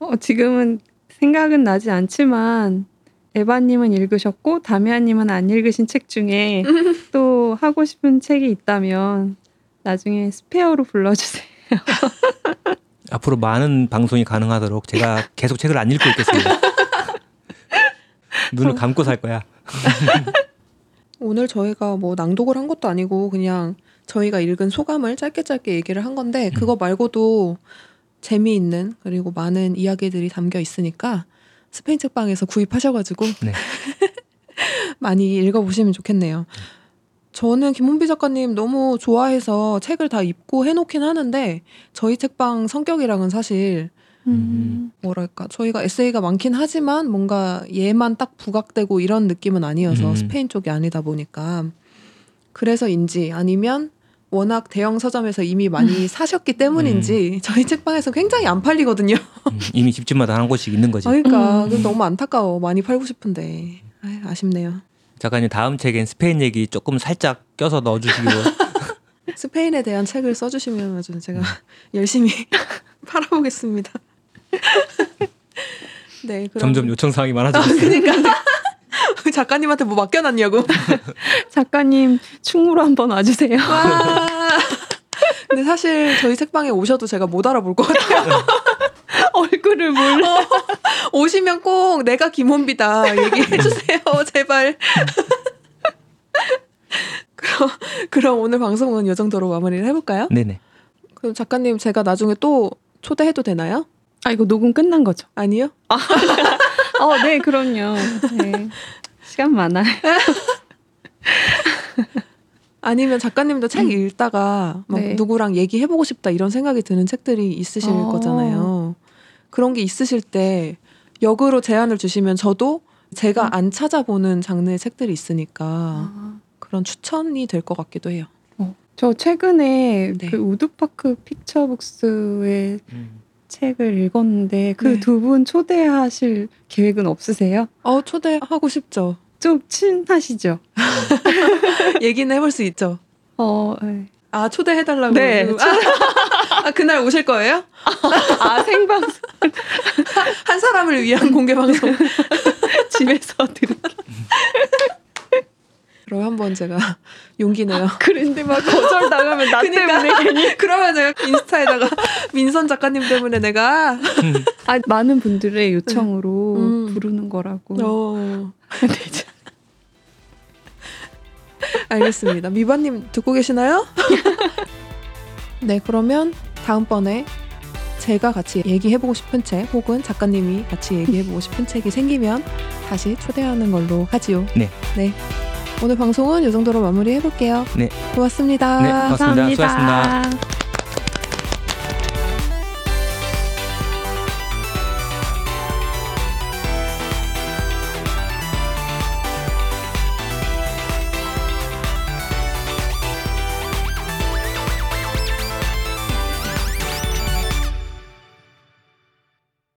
어, 지금은 생각은 나지 않지만 에바님은 읽으셨고 다미아님은 안 읽으신 책 중에 또 하고 싶은 책이 있다면 나중에 스페어로 불러주세요. 앞으로 많은 방송이 가능하도록 제가 계속 책을 안 읽고 있겠습니다. 눈을 감고 살 거야. 오늘 저희가 뭐 낭독을 한 것도 아니고 그냥 저희가 읽은 소감을 짧게 짧게 얘기를 한 건데 그거 말고도 재미있는 그리고 많은 이야기들이 담겨 있으니까 스페인 책방에서 구입하셔가지고 네. 많이 읽어보시면 좋겠네요. 저는 김문비 작가님 너무 좋아해서 책을 다 입고 해놓긴 하는데 저희 책방 성격이랑은 사실 음. 뭐랄까 저희가 에세이가 많긴 하지만 뭔가 얘만 딱 부각되고 이런 느낌은 아니어서 음. 스페인 쪽이 아니다 보니까 그래서인지 아니면 워낙 대형 서점에서 이미 많이 사셨기 때문인지 저희 책방에서 굉장히 안 팔리거든요. 음, 이미 집집마다 한 곳씩 있는 거지. 그러니까 음. 너무 안타까워. 많이 팔고 싶은데 아유, 아쉽네요. 작가님 다음 책엔 스페인 얘기 조금 살짝 껴서 넣어주시기로. 스페인에 대한 책을 써주시면 아주 제가 열심히 팔아보겠습니다. 네, 그럼 점점 요청 사항이 많아지고 있어요. 그러니까 작가님한테 뭐 맡겨놨냐고. 작가님 충무로 한번 와주세요. 와. 근데 사실 저희 책방에 오셔도 제가 못 알아볼 것 같아요. 얼굴을 몰라. 오시면 꼭 내가 김원비다 얘기해 주세요, 제발. 그럼 그럼 오늘 방송은 이 정도로 마무리를 해볼까요? 네네. 그럼 작가님 제가 나중에 또 초대해도 되나요? 아 이거 녹음 끝난 거죠? 아니요? 어, 네, 그럼요. 네. 시간 많아요. 아니면 작가님도 책 읽다가 막 네. 누구랑 얘기해보고 싶다 이런 생각이 드는 책들이 있으실 어. 거잖아요. 그런 게 있으실 때 역으로 제안을 주시면 저도 제가 음. 안 찾아보는 장르의 책들이 있으니까 아, 그런 추천이 될 것 같기도 해요. 어. 저 최근에 네. 그 우드파크 픽처북스의 음. 책을 읽었는데 그 네. 두분 초대하실 계획은 없으세요? 어 초대하고 싶죠. 좀 친하시죠? 얘기는 해볼 수 있죠. 어, 네. 아 초대해달라고. 네, 아, 아, 그날 오실 거예요? 아 생방송 한 사람을 위한 공개 방송. 집에서 들을게. 그럼 한번 제가 용기 내요. 그런데 막 거절 당하면 나 그니까. 때문에 괜히. 그러면 제가 인스타에다가 민선 작가님 때문에 내가 아 많은 분들의 요청으로 음. 부르는 거라고. 어, 되죠. 알겠습니다. 미바님 듣고 계시나요? 네, 그러면 다음번에 제가 같이 얘기해보고 싶은 책 혹은 작가님이 같이 얘기해보고 싶은 책이 생기면 다시 초대하는 걸로 하지요. 네. 네. 오늘 방송은 이 정도로 마무리해볼게요. 네. 고맙습니다. 네, 고맙습니다. 수고하셨습니다. 감사합니다.